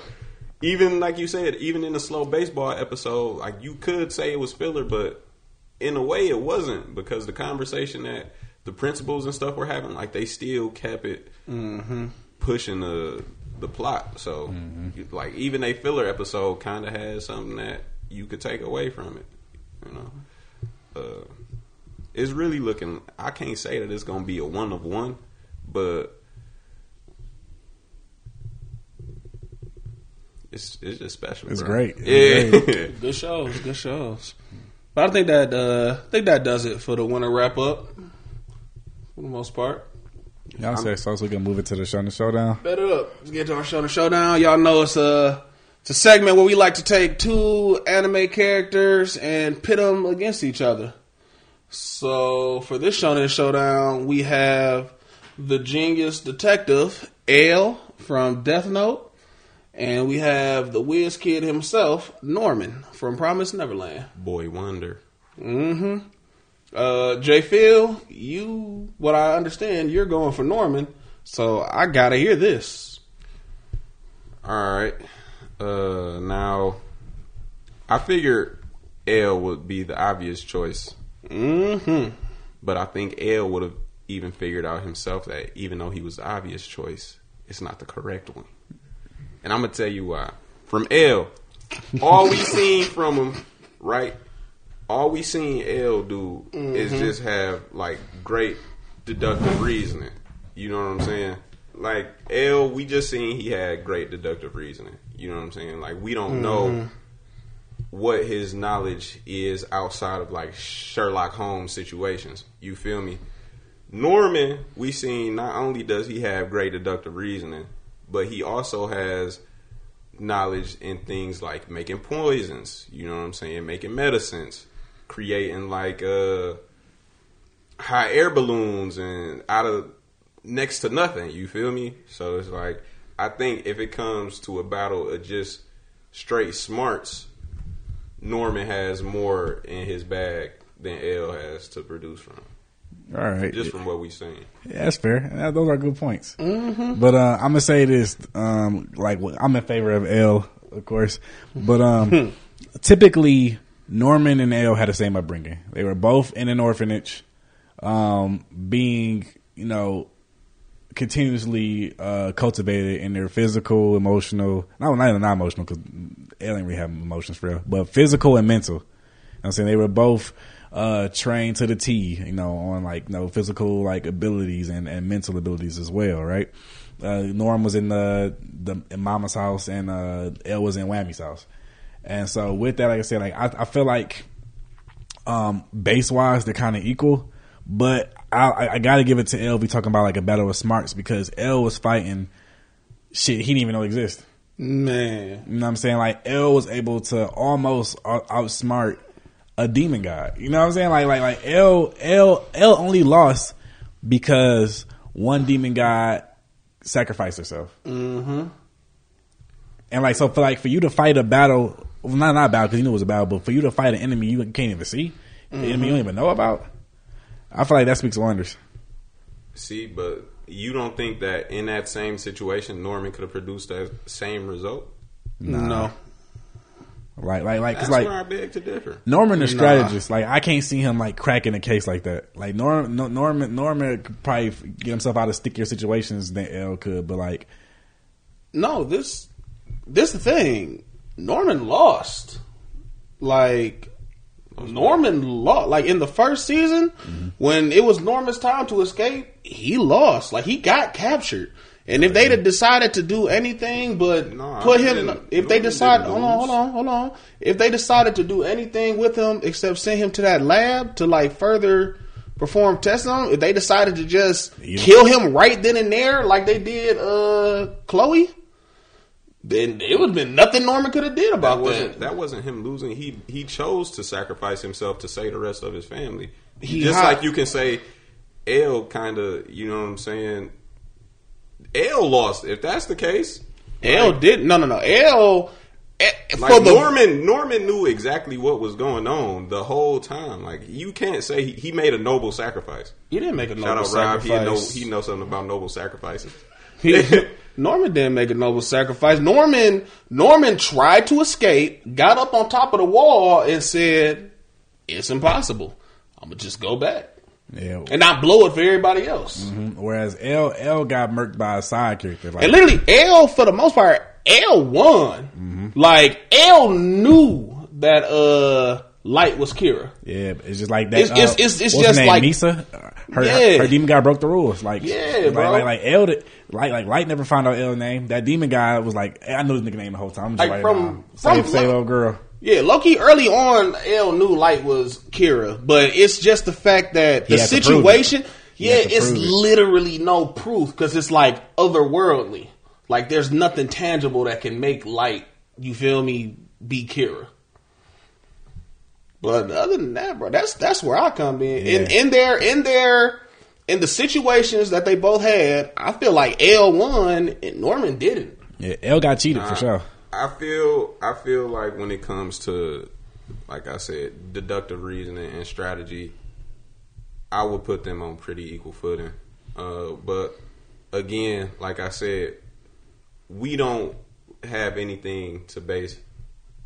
Even like you said, even in the slow baseball episode, like you could say it was filler, but in a way it wasn't because the conversation that the principals and stuff were having, like they still kept it pushing the the plot. So, you- like even a filler episode kind of has something that you could take away from it. You know, uh, it's really looking. I can't say that it's gonna be a one of one, but it's it's just special. It's bro. great. Yeah. It's Good shows, good shows. But I think that uh, I think that does it for the winter wrap up. For the most part, Y'all say so, so we can move it to the show and showdown. bet it up. Let's get to our show the showdown. Y'all know it's a it's a segment where we like to take two anime characters and pit them against each other. So for this show the showdown, we have the genius detective L from Death Note, and we have the Wiz kid himself Norman from Promise Neverland. Boy Wonder. Mm-hmm. Uh, J. Phil, you, what I understand, you're going for Norman, so I gotta hear this. All right. Uh, now, I figured L would be the obvious choice, Mm-hmm. but I think L would have even figured out himself that even though he was the obvious choice, it's not the correct one. And I'm gonna tell you why. From L, all we seen from him, right? All we seen L do is mm-hmm. just have like great deductive reasoning. You know what I'm saying? Like L, we just seen he had great deductive reasoning. You know what I'm saying? Like we don't know mm-hmm. what his knowledge is outside of like Sherlock Holmes situations. You feel me? Norman, we seen not only does he have great deductive reasoning, but he also has knowledge in things like making poisons, you know what I'm saying, making medicines, creating like uh hot air balloons and out of next to nothing, you feel me? So it's like I think if it comes to a battle of just straight smarts, Norman has more in his bag than L has to produce from. All right. Just from what we've seen. Yeah, that's fair. Those are good points. But uh, I'm gonna say this: um, like I'm in favor of L, of course, but um, typically Norman and L had the same upbringing. They were both in an orphanage, um, being you know continuously uh, cultivated in their physical, emotional, not not, not emotional because L didn't really have emotions for real, but physical and mental. You know what I'm saying they were both uh, trained to the T, you know, on like you know physical like abilities and, and mental abilities as well, right? Uh, Norm was in the the in Mama's house and uh, L was in Wammy's house, and so with that, like I said, like I, I feel like um, base wise they're kind of equal, but I, I, got to give it to L. Be talking about like a battle of smarts because L was fighting shit he didn't even know exist. Man, You know what I'm saying? Like L was able to almost outsmart a demon god. You know what I'm saying? Like like like L L L only lost because one demon god sacrificed herself. Mm-hmm. And like so for like for you to fight a battle, well, not not a battle because you know it was a battle, but for you to fight an enemy you can't even see, the enemy you don't even know about. I feel like that speaks wonders. See, but you don't think that in that same situation Norman could have produced that same result? no. Like like like That's cause like where I beg to differ. Norman, the Nah. strategist, like I can't see him like cracking a case like that. Like Norm, no, Norman, Norman could probably get himself out of stickier situations than L could, but like No, this this the thing. Norman lost. Like Norman lost. Like in the first season, mm-hmm. when it was Norman's time to escape, he lost. Like he got captured. And if they'd have decided to do anything but put him, if they decide, hold on, hold on, hold on. If they decided to do anything with him except send him to that lab to like further perform tests on him, if they decided to just kill him right then and there, like they did uh Chloe, then it would have been nothing Norman could have did That about wasn't that. that wasn't him losing. He he chose to sacrifice himself to save the rest of his family. He Just hot. like you can say, L kind of, you know what I'm saying. L lost. If that's the case, L like- did no, no, no. L eh, Like for the Norman, Norman knew exactly what was going on the whole time. Like you can't say he, he made a noble sacrifice. he didn't make a Shout noble out Rob. He know sacrifice. he knows something about noble sacrifices. He- Norman didn't make a noble sacrifice. Norman Norman tried to escape, got up on top of the wall, and said, "It's impossible. I'm gonna just go back yeah. and not blow it for everybody else." Whereas L L got murked by a side character. Like And literally, L for the most part, L won. Like L knew that uh Light was Kira. yeah, it's just like that. It's- it's- uh, it's- it's her just name, like- Misa. Her, Yeah. her her demon guy broke the rules. Like Yeah, like, bro. Like like L did, like like Light never found out L name. That demon guy was like I know this nigga name the whole time. I'm just Like, writing from- from save save old girl. Yeah, Loki early on, L knew Light was Kira, but it's just the fact that He the had to prove situation, it. He yeah, had to it's prove it. literally no proof because it's like otherworldly. Like there's nothing tangible that can make Light, you feel me, be Kira. But other than that, bro, that's that's where I come in. In Yeah. in their in their in the situations that they both had, I feel like L won and Norman didn't. Yeah, L got cheated for sure. I feel I feel like when it comes to like I said, deductive reasoning and strategy, I would put them on pretty equal footing. Uh, but again, like I said, we don't have anything to base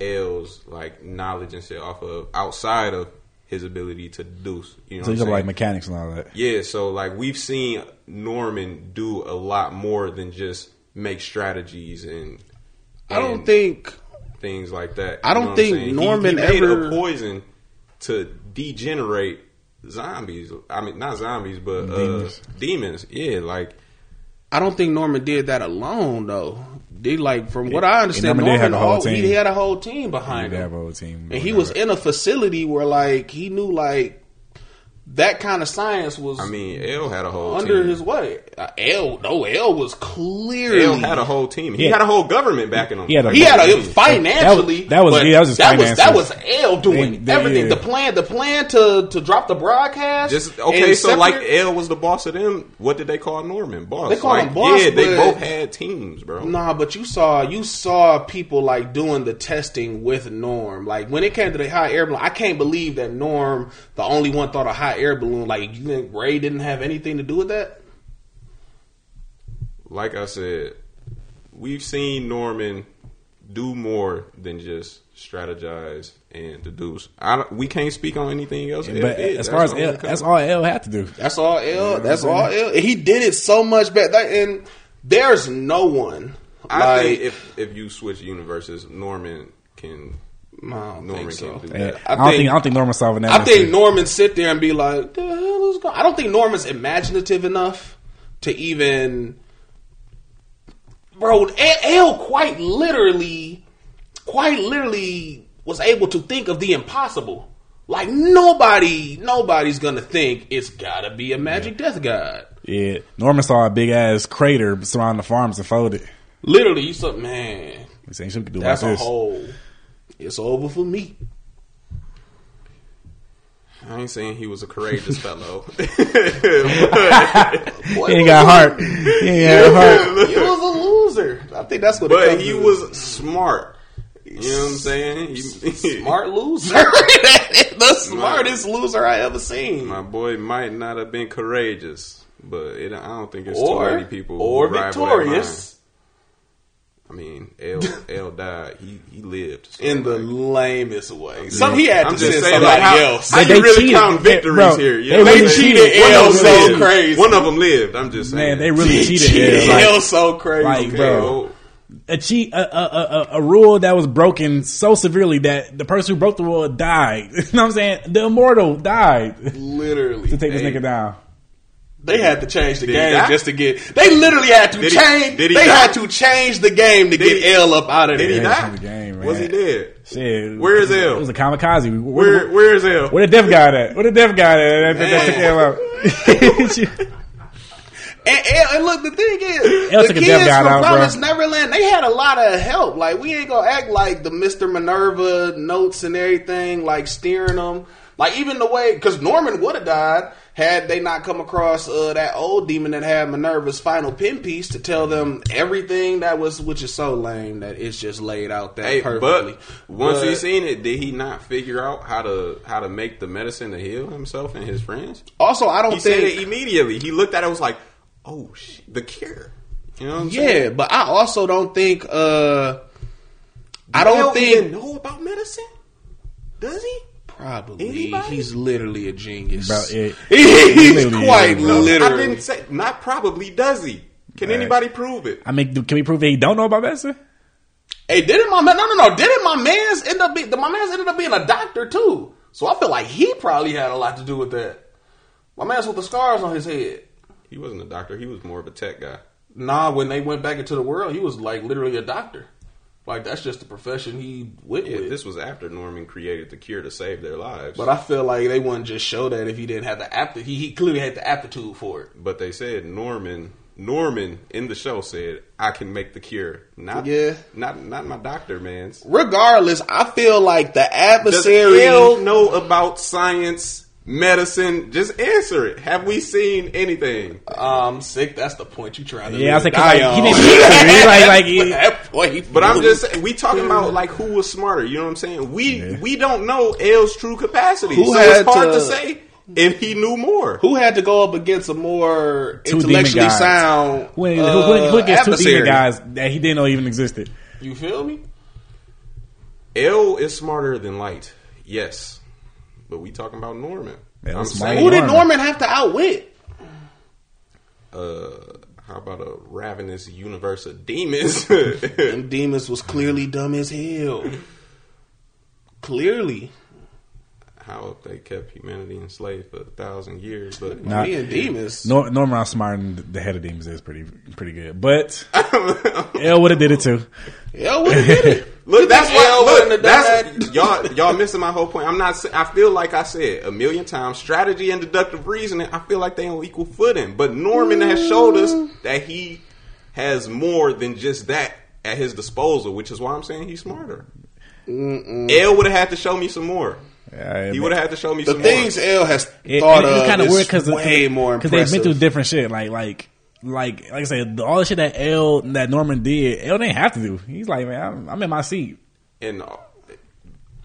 L's like knowledge and shit off of outside of his ability to deduce. You know, So you like mechanics and all that. Yeah, so like we've seen Norman do a lot more than just make strategies and I don't think things like that. I don't You know what I'm think saying? He- Norman he, made ever- a poison to degenerate zombies. I mean, not zombies, but Demons. uh, demons. Yeah, like I don't think Norman did that alone though. They like from what I understand, Norman did Norman, have a whole all- team. he had a whole team behind They him. have a whole team. and he was in a facility where like he knew like that kind of science was I mean, L had a whole under team. his way. Uh, L no L was clearly L had a whole team. He Yeah. had a whole government backing him. He had a- he had a Team. financially. That was- but yeah, that was his that was that was L doing They- they- everything. yeah. The plan, the plan to to drop the broadcast. Just okay, and so like separate- L was the boss of them. What did they call Norman? Boss. They called like, him boss, Yeah, they both had teams, bro. Nah, but you saw you saw people like doing the testing with Norm. Like when it came to the high air balloon, I can't believe that Norm, the only one, thought a hot air balloon. Like you think Ray didn't have anything to do with that? Like I said, we've seen Norman do more than just strategize and deduce. I don't, we can't speak on anything else. But did. as far as L, that's all L had to do. That's all L. That's all L. He did it so much better. That, and there's no one. I like, think if if you switch universes, Norman can. I don't Norman think so. do Yeah, that. I, don't think- think I don't think Norman solving that. I think mystery. Norman sit there and be like, "The hell is going?" I don't think Norman's imaginative enough to even, bro. L, L quite literally, quite literally was able to think of the impossible. Like nobody, nobody's gonna think it's gotta be a magic death god. Yeah, Norman saw a big ass crater surrounding the farms and folded. Literally, you said, man, He said, "She could do that's like a this." whole. It's over for me. I ain't saying he was a courageous fellow. Boy, He ain't got heart. He ain't got heart. He was a loser. I think that's what. it but comes he to. was smart. You know what I'm saying? He, smart loser. the smartest loser I ever seen. My boy might not have been courageous, but it, I don't think it's or too many people or rival that victorious line. I mean, L L died. He he lived so, in the like, lamest way. Some he had I'm to just send saying, somebody like, how, else. How They- you really cheated. count They- victories bro, here? You they know what really I'm cheated One L of them so lived. crazy. One of them lived. I'm just saying. Man, they really cheated. Cheated L. Like, hell so crazy, like, bro. bro. a cheat, a, a, a, a rule that was broken so severely that the person who broke the rule died. you know what I'm saying? The immortal died Literally, to take this nigga down. They had to change the Did game just to get. They literally had to Did he- change. did he they die? had to change the game to Did get he- L up out of Did he there. Yeah, die? the game, Was he man. dead? Shit. Where is L? It was a kamikaze. Where, Where Where is L? where the deaf guy at? Where the deaf guy at? That, that, that took L out. And, and, and look, the thing is, L the kids from out, bro. Neverland, they had a lot of help. Like we ain't gonna act like the Mister Minerva notes and everything, like steering them. Like even the way, because Norman would have died had they not come across uh, that old demon that had Minerva's final pin piece to tell them everything that was, which is so lame that it's just laid out that Hey, perfectly. but once But he seen it, did he not figure out how to how to make the medicine to heal himself and his friends? also, I don't He said think it immediately. He looked at it was like, "Oh, shit, the cure." You know what I'm Yeah, saying? but I also don't think. uh I don't think know about medicine. Does he? Probably. Anybody? He's literally a genius. Bro, it- He's quite is, literally. I didn't say not probably. Does he? Can Right. anybody prove it? I mean, can we prove that he don't know about medicine? Hey, didn't my man? No, no, no. Didn't my man's end up being? My man's ended up being a doctor too. So I feel like he probably had a lot to do with that. My man's with the scars on his head. He wasn't a doctor. He was more of a tech guy. Nah, when they went back into the world, he was like literally a doctor. Like that's just the profession he went Yeah, with. this was after Norman created the cure to save their lives. but I feel like they wouldn't just show that if he didn't have the aptitude. He, he clearly had the aptitude for it. But they said Norman Norman in the show said, "I can make the cure." Not Yeah. not not my doctor, man. Regardless, I feel like the Does adversary. L know about science, medicine? Just answer it. Have we seen anything? Um, sick. That's the point you trying to. Yeah, I was like, die like, he didn't cheat. Like, like, he- that point. But I'm just we talking about like who was smarter. You know what I'm saying? We we don't know L's true capacity, Who so had it's hard to, to- say if he knew more. who had to go up against a more Two intellectually sound Who, who, uh, who, who against two adversary? demon guys that he didn't know even existed? You feel me? L is smarter than Light, yes, but we talking about Norman. Yeah, I'm saying, my- Who did Norman. Norman have to outwit? uh, how about a ravenous universe of demons? Them demons was clearly dumb as hell. Clearly. how if they kept humanity enslaved for a thousand years, but Nah. Me and demons. Nor- Norman outsmarting the head of demons is pretty pretty good, but L would have did it too. Hell, what did it? Look, that's why. L Look, wouldn't have that's y'all. Y'all missing my whole point. I'm not. I feel like I said a million times. Strategy and deductive reasoning. I feel like they on equal footing. But Norman has showed us mm. that he has more than just that at his disposal, which is why I'm saying he's smarter. L would have had to show me some more. Yeah, He would have had to show me The some things L has It, thought it, of it's kind of weird because way more because they've been through different shit. Like like like like I said, all the shit that L that Norman did, L didn't have to do. He's like, man, I'm, I'm in my seat. And uh,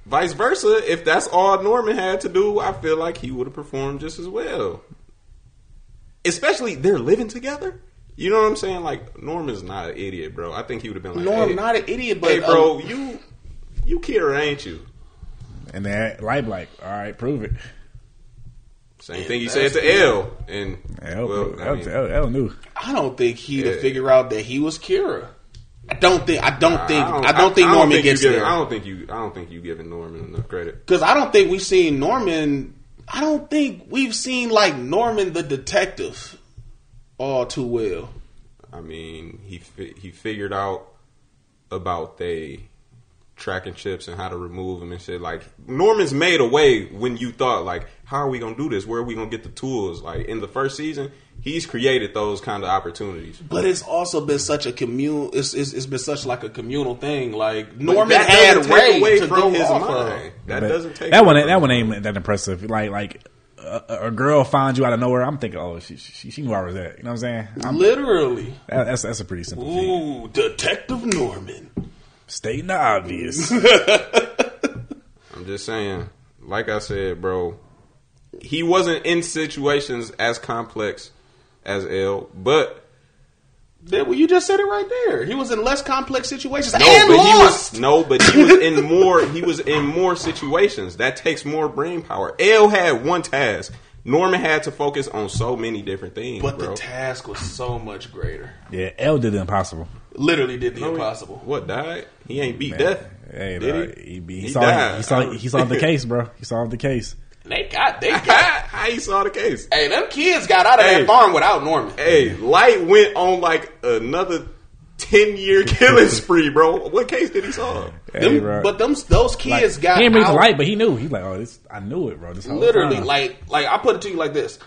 vice versa, if that's all Norman had to do, I feel like he would have performed just as well. Especially they're living together. You know what I'm saying? Like Norman's not an idiot, bro. I think he would have been like, Norm, hey, not an idiot, but hey, bro, um, you you Kira, ain't you? And then Light like, all right, prove it. Same Yeah, thing he that's said to L. And L, well, I L, mean, L, L knew. I don't think he'd have Yeah. figured out that he was Kira. I don't think. I don't think. I don't, I- think I Norman think gets giving- there I don't think you. I don't think you giving Norman enough credit. because I don't think we've seen Norman. I don't think we've seen like Norman the detective all too well. I mean, he fi- he figured out about they tracking chips and how to remove them and shit. Like Norman's made a way when you thought like, how are we gonna do this? Where are we gonna get the tools? Like in the first season, he's created those kind of opportunities. But it's also been such a communal. It's, it's, it's been such like a communal thing. Like Norman that had take Ray away to from go his off mind. That But doesn't take that one. away That one ain't that impressive. Like like a, a girl finds you out of nowhere. I'm thinking, oh, she she, she knew I was at. You know what I'm saying? I'm, Literally. that, that's that's a pretty simple feat. Ooh, Detective Norman. Stating the obvious. I'm just saying, like I said, bro, he wasn't in situations as complex as L, but Yeah, well, you just said it right there. He was in less complex situations no, and but lost. he was no, but he was in more. He was in more situations. That takes more brain power. L had one task. Norman had to focus on so many different things, but bro. the task was so much greater. yeah, L did the impossible. Literally did the No, impossible. What died? He ain't beat Man, death. Hey, did dog, he? he, he, He solved, died. he solved he solved the case, bro. He solved the case. They got, they got. How you saw the case? hey, them kids got out of Hey. that farm without Norman. Hey, Light went on like another ten year killing spree, bro. What case did he solve? Hey, Them- bro. but them those kids Like, got he didn't read the light, but he knew. He's like, oh, this, I knew it, bro. This literally time. like like I put it to you like this.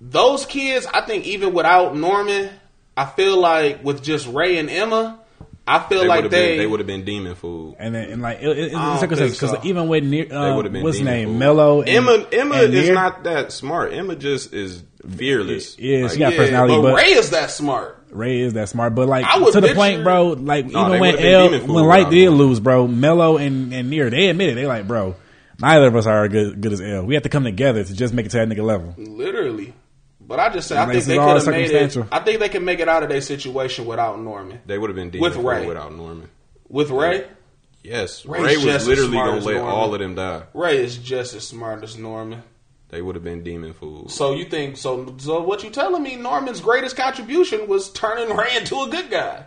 Those kids, I think even without Norman, I feel like with just Ray and Emma, I feel They like they been. They would have been demon food. And then, and like, it, it, I don't because think so. even with near, uh, would've been what's his name, food. Mello, and, Emma, Emma and is Near- not that smart. Emma just is fearless. Yeah, she Like, got personality, but, but Ray is that smart. Ray is that smart, but like to the picture- point, bro. Like No, even when L, when Light did him. lose, bro, Mello and and Near, they admitted they like, bro, neither of us are good good as L. We have to come together to just make it to that nigga level. Literally. But I just say I think they could have made it. I think they can make it out of their situation without Norman. They would have been demon With Ray. without Norman. With Ray, Yes, Ray's Ray was literally gonna let Norman. all of them die. Ray is just as smart as Norman. They would have been demon fools. So you think so? So what you telling me? Norman's greatest contribution was turning Ray into a good guy,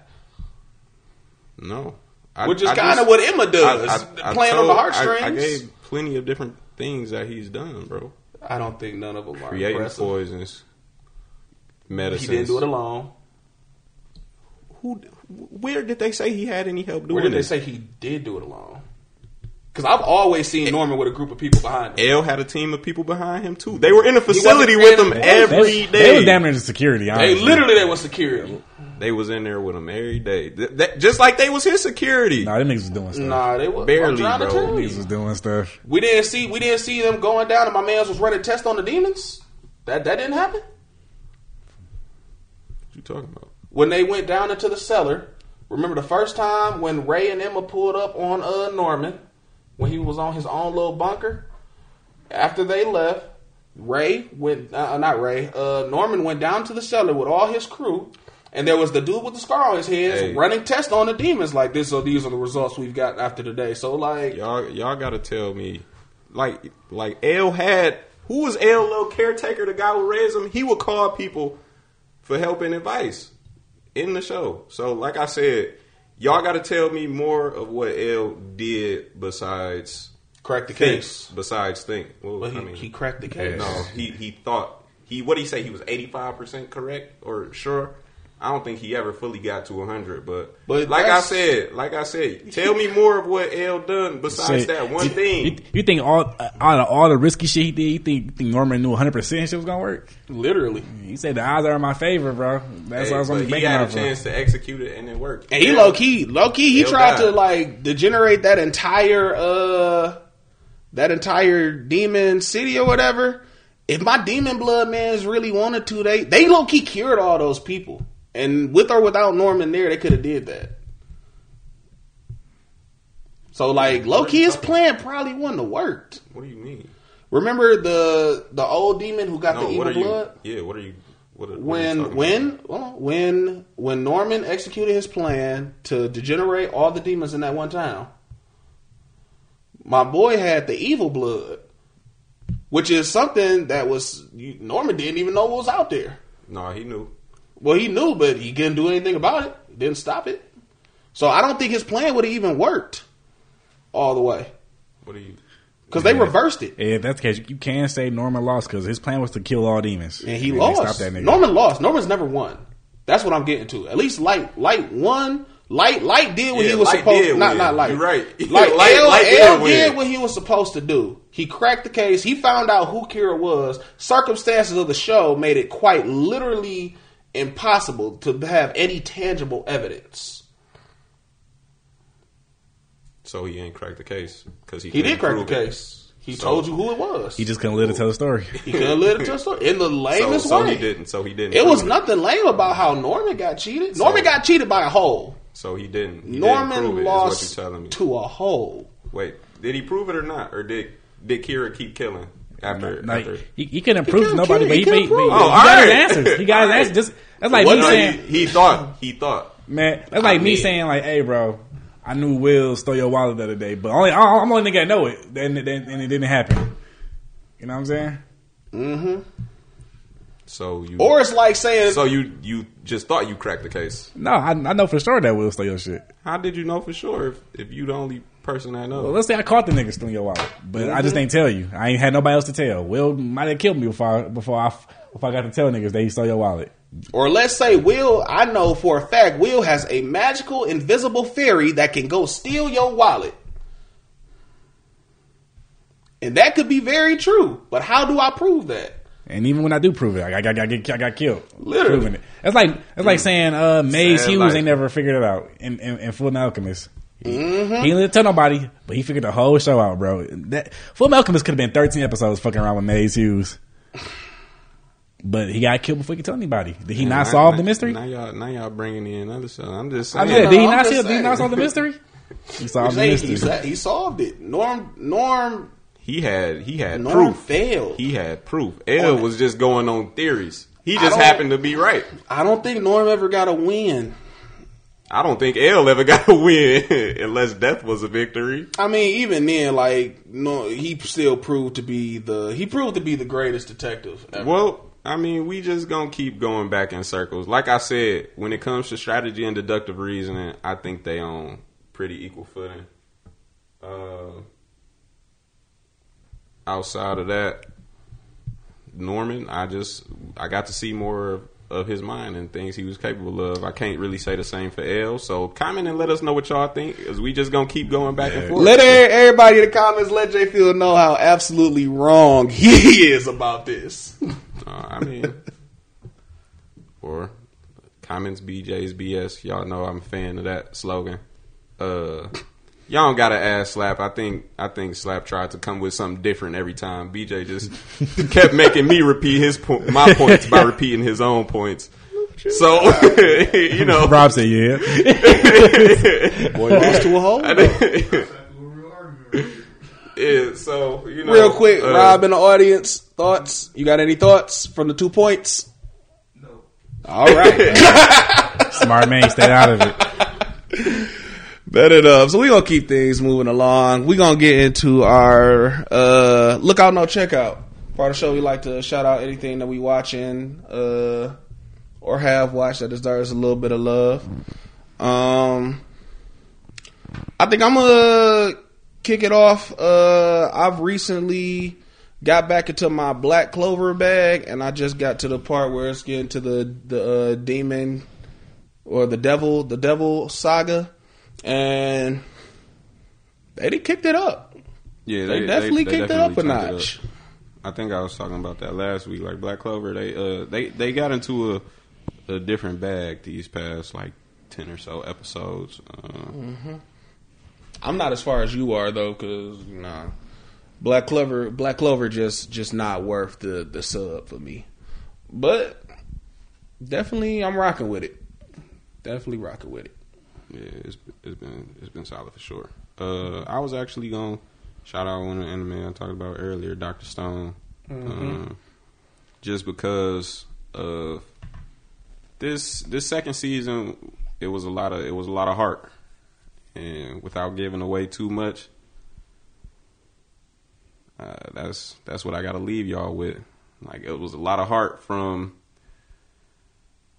No, I, which is kind of what Emma does, I- I- I playing on told- the I- heartstrings. I, gave plenty of different things that he's done, bro. I don't think none of them are Creating impressive. poisons, medicines. He didn't do it alone. Who? Where did they say he had any help doing Where did they this? say he did do it alone? Because I've always seen eh. Norman with a group of people behind him. L had a team of people behind him too. They were in a wasn't facility with him in- every they, day. they was damn near the security. They literally they was security. They was in there with him every day, Th- that- just like they was his security. Nah, them niggas was doing stuff. Nah, they was Barely, I'm trying to bro. tell Niggas you. was doing stuff. We didn't see we didn't see them going down, and my man's was running tests on the demons. That that didn't happen What you talking about? when they went down into the cellar. Remember the first time when Ray and Emma pulled up on uh Norman when he was on his own little bunker. After they left, Ray went uh, not Ray. Uh, Norman went down to the cellar with all his crew, and there was the dude with the scar on his head Hey. running tests on the demons like this. So these are the results we've got after today. So like, Y'all, y'all got to tell me like like L had who was L little caretaker, the guy who raised him. He would call people for help and advice in the show. So like I said, y'all got to tell me more of what L did besides Crack the think. case. Besides think. Well, But he, I mean, he cracked the case. no, he he thought he what did he say he was eighty five percent correct or sure. I don't think he ever fully got to hundred, but, But like I said, like I said, tell me more of what L done besides Shit. that one you, thing. You, you think all uh, out of all the risky shit he did, you think, you think Norman knew 100 percent shit was gonna work? Literally. He said the odds are in my favor, bro. That's Hey, what I was but only he banking had a off of. chance to execute it and it worked. And he Yeah. low key, low key, he He'll tried die. to like degenerate that entire uh that entire demon city or whatever. If my demon blood mans really wanted to, they they low key cured all those people. And with or without Norman there, they could have did that. So like low key his plan probably wouldn't have worked. What do you mean? Remember the the old demon who got No, the evil blood? you? Yeah, what are you? What, are- what are you when when when when Norman executed his plan to degenerate all the demons in that one town, my boy had the evil blood, which is something that was Norman didn't even know was out there. No, he knew. Well, he knew, but he couldn't do anything about it. He didn't stop it. So I don't think his plan would have even worked all the way What do you? because they reversed it. If that's the case, you can say Norman lost because his plan was to kill all demons, And he they lost. stopped that nigga. Norman lost. Norman's never won. That's what I'm getting to. At least Light Light won. Light Light did what Yeah, he was Light supposed. did Not win. not Light. You're right. Like Light- L, Light did L win. did what he was supposed to do. He cracked the case. He found out who Kira was. Circumstances of the show made it quite literally impossible to have any tangible evidence. So he ain't cracked the case because he He did couldn't crack the prove it. case. He So- told you who it was. He just couldn't live to tell the story. he couldn't live it tell the story in the So, lamest so way. he didn't. So he didn't. It prove was nothing lame about how Norman got cheated. So- Norman got cheated by a hole. So he didn't. He didn't Norman prove it, is lost what you're telling me. to a hole. Wait, did he prove it or not, or did did Kira keep killing after? Like after? he, he couldn't prove to nobody, kill- but he he, couldn't he, prove he, it. he Oh, got alright. his answers. He got his answers. Just that's like What? me saying, he, he thought. He thought. man, that's like I me mean- saying like, hey, bro, I knew Will stole your wallet the other day, but only I'm the only nigga that know it, then then and it didn't happen. You know what I'm saying? Mm-hmm. So you. Or it's like saying, so you you just thought you cracked the case. No, I, I know for sure that Will stole your shit. How did you know for sure if, if you the only person that knows? Well, let's say I caught the nigga stealing your wallet, but I just ain't tell you. I ain't had nobody else to tell. Will might have killed me before I, before I before I got to tell niggas that he stole your wallet. or let's say Will, I know for a fact Will has a magical invisible fairy that can go steal your wallet. And that could be very true. But how do I prove that? And even when I do prove it, I, I, got- I, get, I got killed. Literally. Proving it. It's like it's like saying uh, Maes Hughes life. ain't never figured it out in, in, in Full Alchemist. He, Mm-hmm. he didn't tell nobody, but he figured the whole show out, bro. That Full Alchemist could have been 13 episodes fucking around with Maes Hughes. But he got killed before he could tell anybody. Did he Now- not solve now- the mystery? Now y'all now y'all bringing in another show. I'm just I saying. mean, yeah, did he I'm not just see, Did he not solve the mystery? He solved the mystery. he, he solved it. Norm Norm he had he had Norm proof. failed. He had proof. L was just going on theories. He just happened to be right. I don't think Norm ever got a win. I don't think L ever got a win unless death was a victory. I mean, even then, like no, he still proved to be the he proved to be the greatest detective ever. Well, I mean, we just gonna keep going back in circles. Like I said, when it comes to strategy and deductive reasoning, I think they on pretty equal footing. Uh, outside of that, Norman, I just I got to see more of, of his mind and things he was capable of. I can't really say the same for L. So comment and let us know what y'all think, because we just gonna keep going back and forth. Let everybody in the comments let J Field know how absolutely wrong he is about this. Uh, I mean, or comments BJ's BS. Y'all know I'm a fan of that slogan. Uh, y'all don't gotta ask Slap. I think I think Slap tried to come with something different every time. BJ just kept making me repeat his po- my points by repeating his own points. So you know, Rob said, yeah. Boy lost to a hole. Exactly what we're arguing over here. yeah. So you know, Real quick, uh, Rob in the audience, thoughts? You got any thoughts from the two points? No. All right. Smart man, stay out of it. Bet it. So we gonna keep things moving along. We gonna get into our uh look out, no checkout part of the show. We like to shout out anything that we watching uh or have watched that deserves a little bit of love. Um, I think I'm gonna kick it off. Uh, I've recently got back into my Black Clover bag, and I just got to the part where it's getting to the the uh, demon or the devil, the devil saga, and they kicked it up. Yeah, They, definitely kicked it up a notch. up. I think I was talking about that last week. Like Black Clover, they uh they they got into a a different bag these past like ten or so episodes. Uh, I'm not as far as you are though, because nah, Black Clover, Black Clover just just not worth the the sub for me. But definitely, I'm rocking with it. Definitely rocking with it. Yeah, it's it's been it's been solid for sure. Uh, I was actually going to shout out one of the anime I talked about earlier, Doctor Stone, um, just because of this this second season. It was a lot of it was a lot of heart, and without giving away too much, uh, that's that's what I got to leave y'all with. Like it was a lot of heart from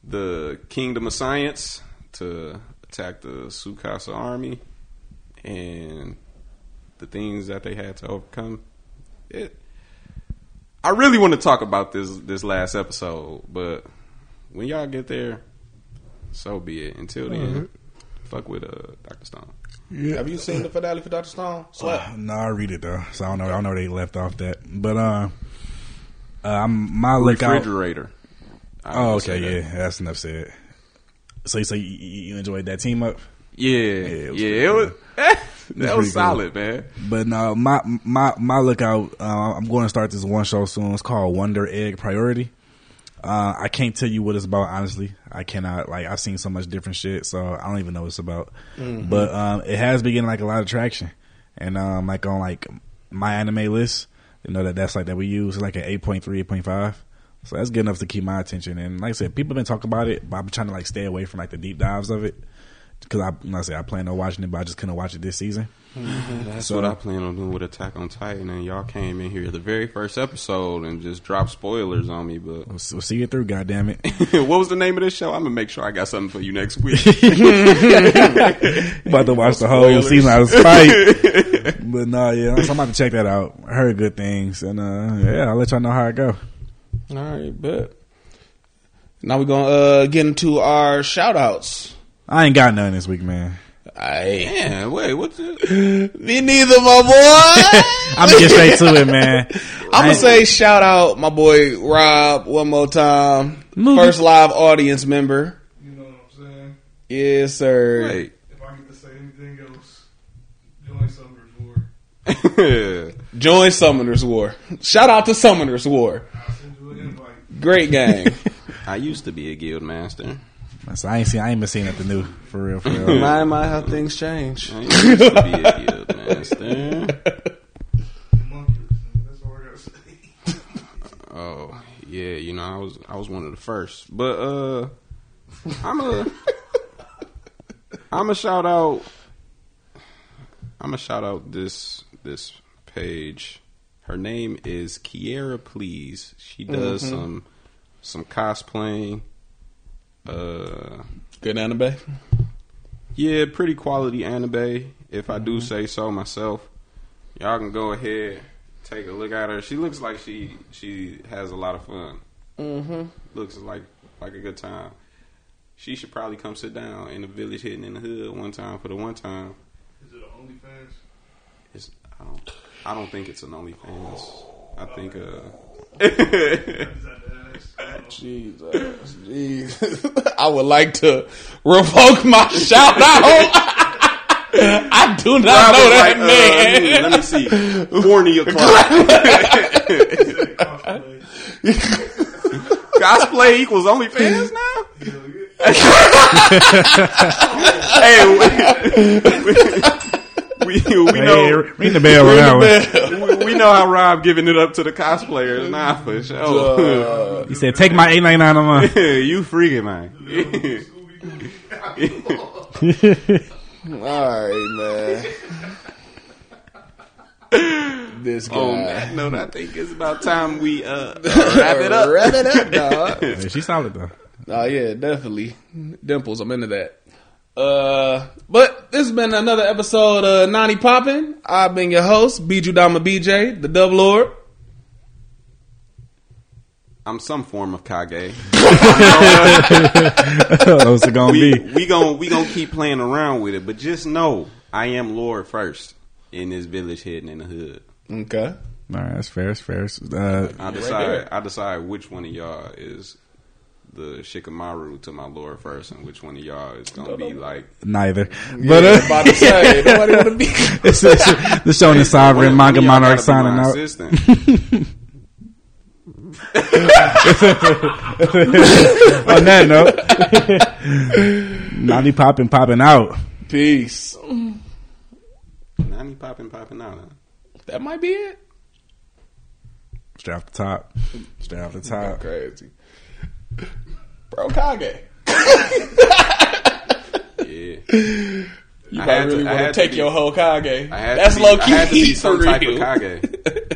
the Kingdom of Science to attack the Tsukasa army and the things that they had to overcome. It. I really want to talk about this this last episode, but when y'all get there, so be it. Until then, fuck with uh, Doctor Stone. Have you seen the finale for Doctor Stone? Slap. Uh, no, I read it though, so I don't know. I don't know they left off that, but uh, uh I'm my lookout. Refrigerator. Oh, okay, that. yeah, that's enough said. So you say you, you enjoyed that team up, Yeah, it yeah, it was. that was solid, man. but no, my my my lookout. Uh, I'm going to start this one show soon. It's called Wonder Egg Priority. Uh, I can't tell you what it's about. Honestly, I cannot. Like I've seen so much different shit, so I don't even know what it's about. But um, it has been getting like a lot of traction, and um, like on like MyAnimeList, you know that that's like that we use like an 8.3, 8.5. So that's good enough to keep my attention. And like I said, people have been talking about it, but I'm trying to like stay away from like the deep dives of it because I, like I said, I plan on watching it, but I just couldn't watch it this season. That's So- what I plan on doing with Attack on Titan, and y'all came in here the very first episode and just dropped spoilers on me. But We'll, we'll see it through. God damn it! what was the name of this show? I'm gonna make sure I got something for you next week. about to watch the whole season out of spite. but no, yeah, so I'm about to check that out. I heard good things, and uh, yeah, I'll let y'all know how it go. All right, bet. Now we're gonna uh, get into our shout outs. I ain't got none this week, man. Hey, Man, wait, what's it? me neither, my boy. I'm gonna get straight to it, man. I'm gonna say shout out my boy Rob one more time. Movie. First live audience member. You know what I'm saying? Yes, sir. Wait. If I get to say anything else, join Summer's War. Join Summoners War. Shout out to Summoners War. I'll send you an invite. Great game. I used to be a guild master. So I ain't seen, I ain't been seeing nothing new for real, for real. my my how things change. I used to be a guild master. Monkeys. That's all I gotta say. Oh yeah, you know I was I was one of the first, but uh, I'm a I'm a shout out. I'm a shout out this this page. Her name is Kiera Please. She does some some cosplaying. Uh, Good anime. yeah, pretty quality anime, if I do say so myself. Y'all can go ahead, take a look at her. She looks like she she has a lot of fun. Mm-hmm. Looks like like a good time. She should probably come sit down in the village hitting in the hood one time for the one time. Is it an OnlyFans? It's I don't I don't think it's an OnlyFans. I think uh Is that the ass? I don't know. Jesus, Jesus. I would like to revoke my shout out. I do not know that Robert, man. uh, let me see. Horny o'clock. Cosplay. Cosplay equals OnlyFans now? Hell yeah. hey, we, we, we Hey, know ring the bell on that one. we, we know how Rob giving it up to the cosplayers now for sure. He said, "Take my eight ninety nine a month." you freaking man. All right, man. this guy. On that note, I think it's about time we uh, wrap it up. Wrap it up, dog. Yeah, she's solid though. Oh yeah, definitely. Dimples, I'm into that. Uh, but this has been another episode of Nani Poppin'. I've been your host, Biju Dama BJ, the Dub Lord. I'm some form of Kage. What's it gonna we be? we gon' we gonna keep playing around with it, but just know I am Lord first in this village hidden in the hood. Okay. All right, that's fair. That's fair. Uh, I decide I decide which one of y'all is the Shikamaru to my Lord first, and which one of y'all is gonna be like neither. But But uh, uh, about to say, nobody want to be. it's, it's, the Shonen Sovereign one- Manga one Monarch signing my out. assistant. On that note, Nani popping, popping out. Peace. Nani popping popping out. Huh? That might be it. Straight off the top. Straight off the top. Crazy. Bro, Kage. Yeah. You I to- really I want to to take be- your whole Kage. That's to be, low key I had to be some type of Kage.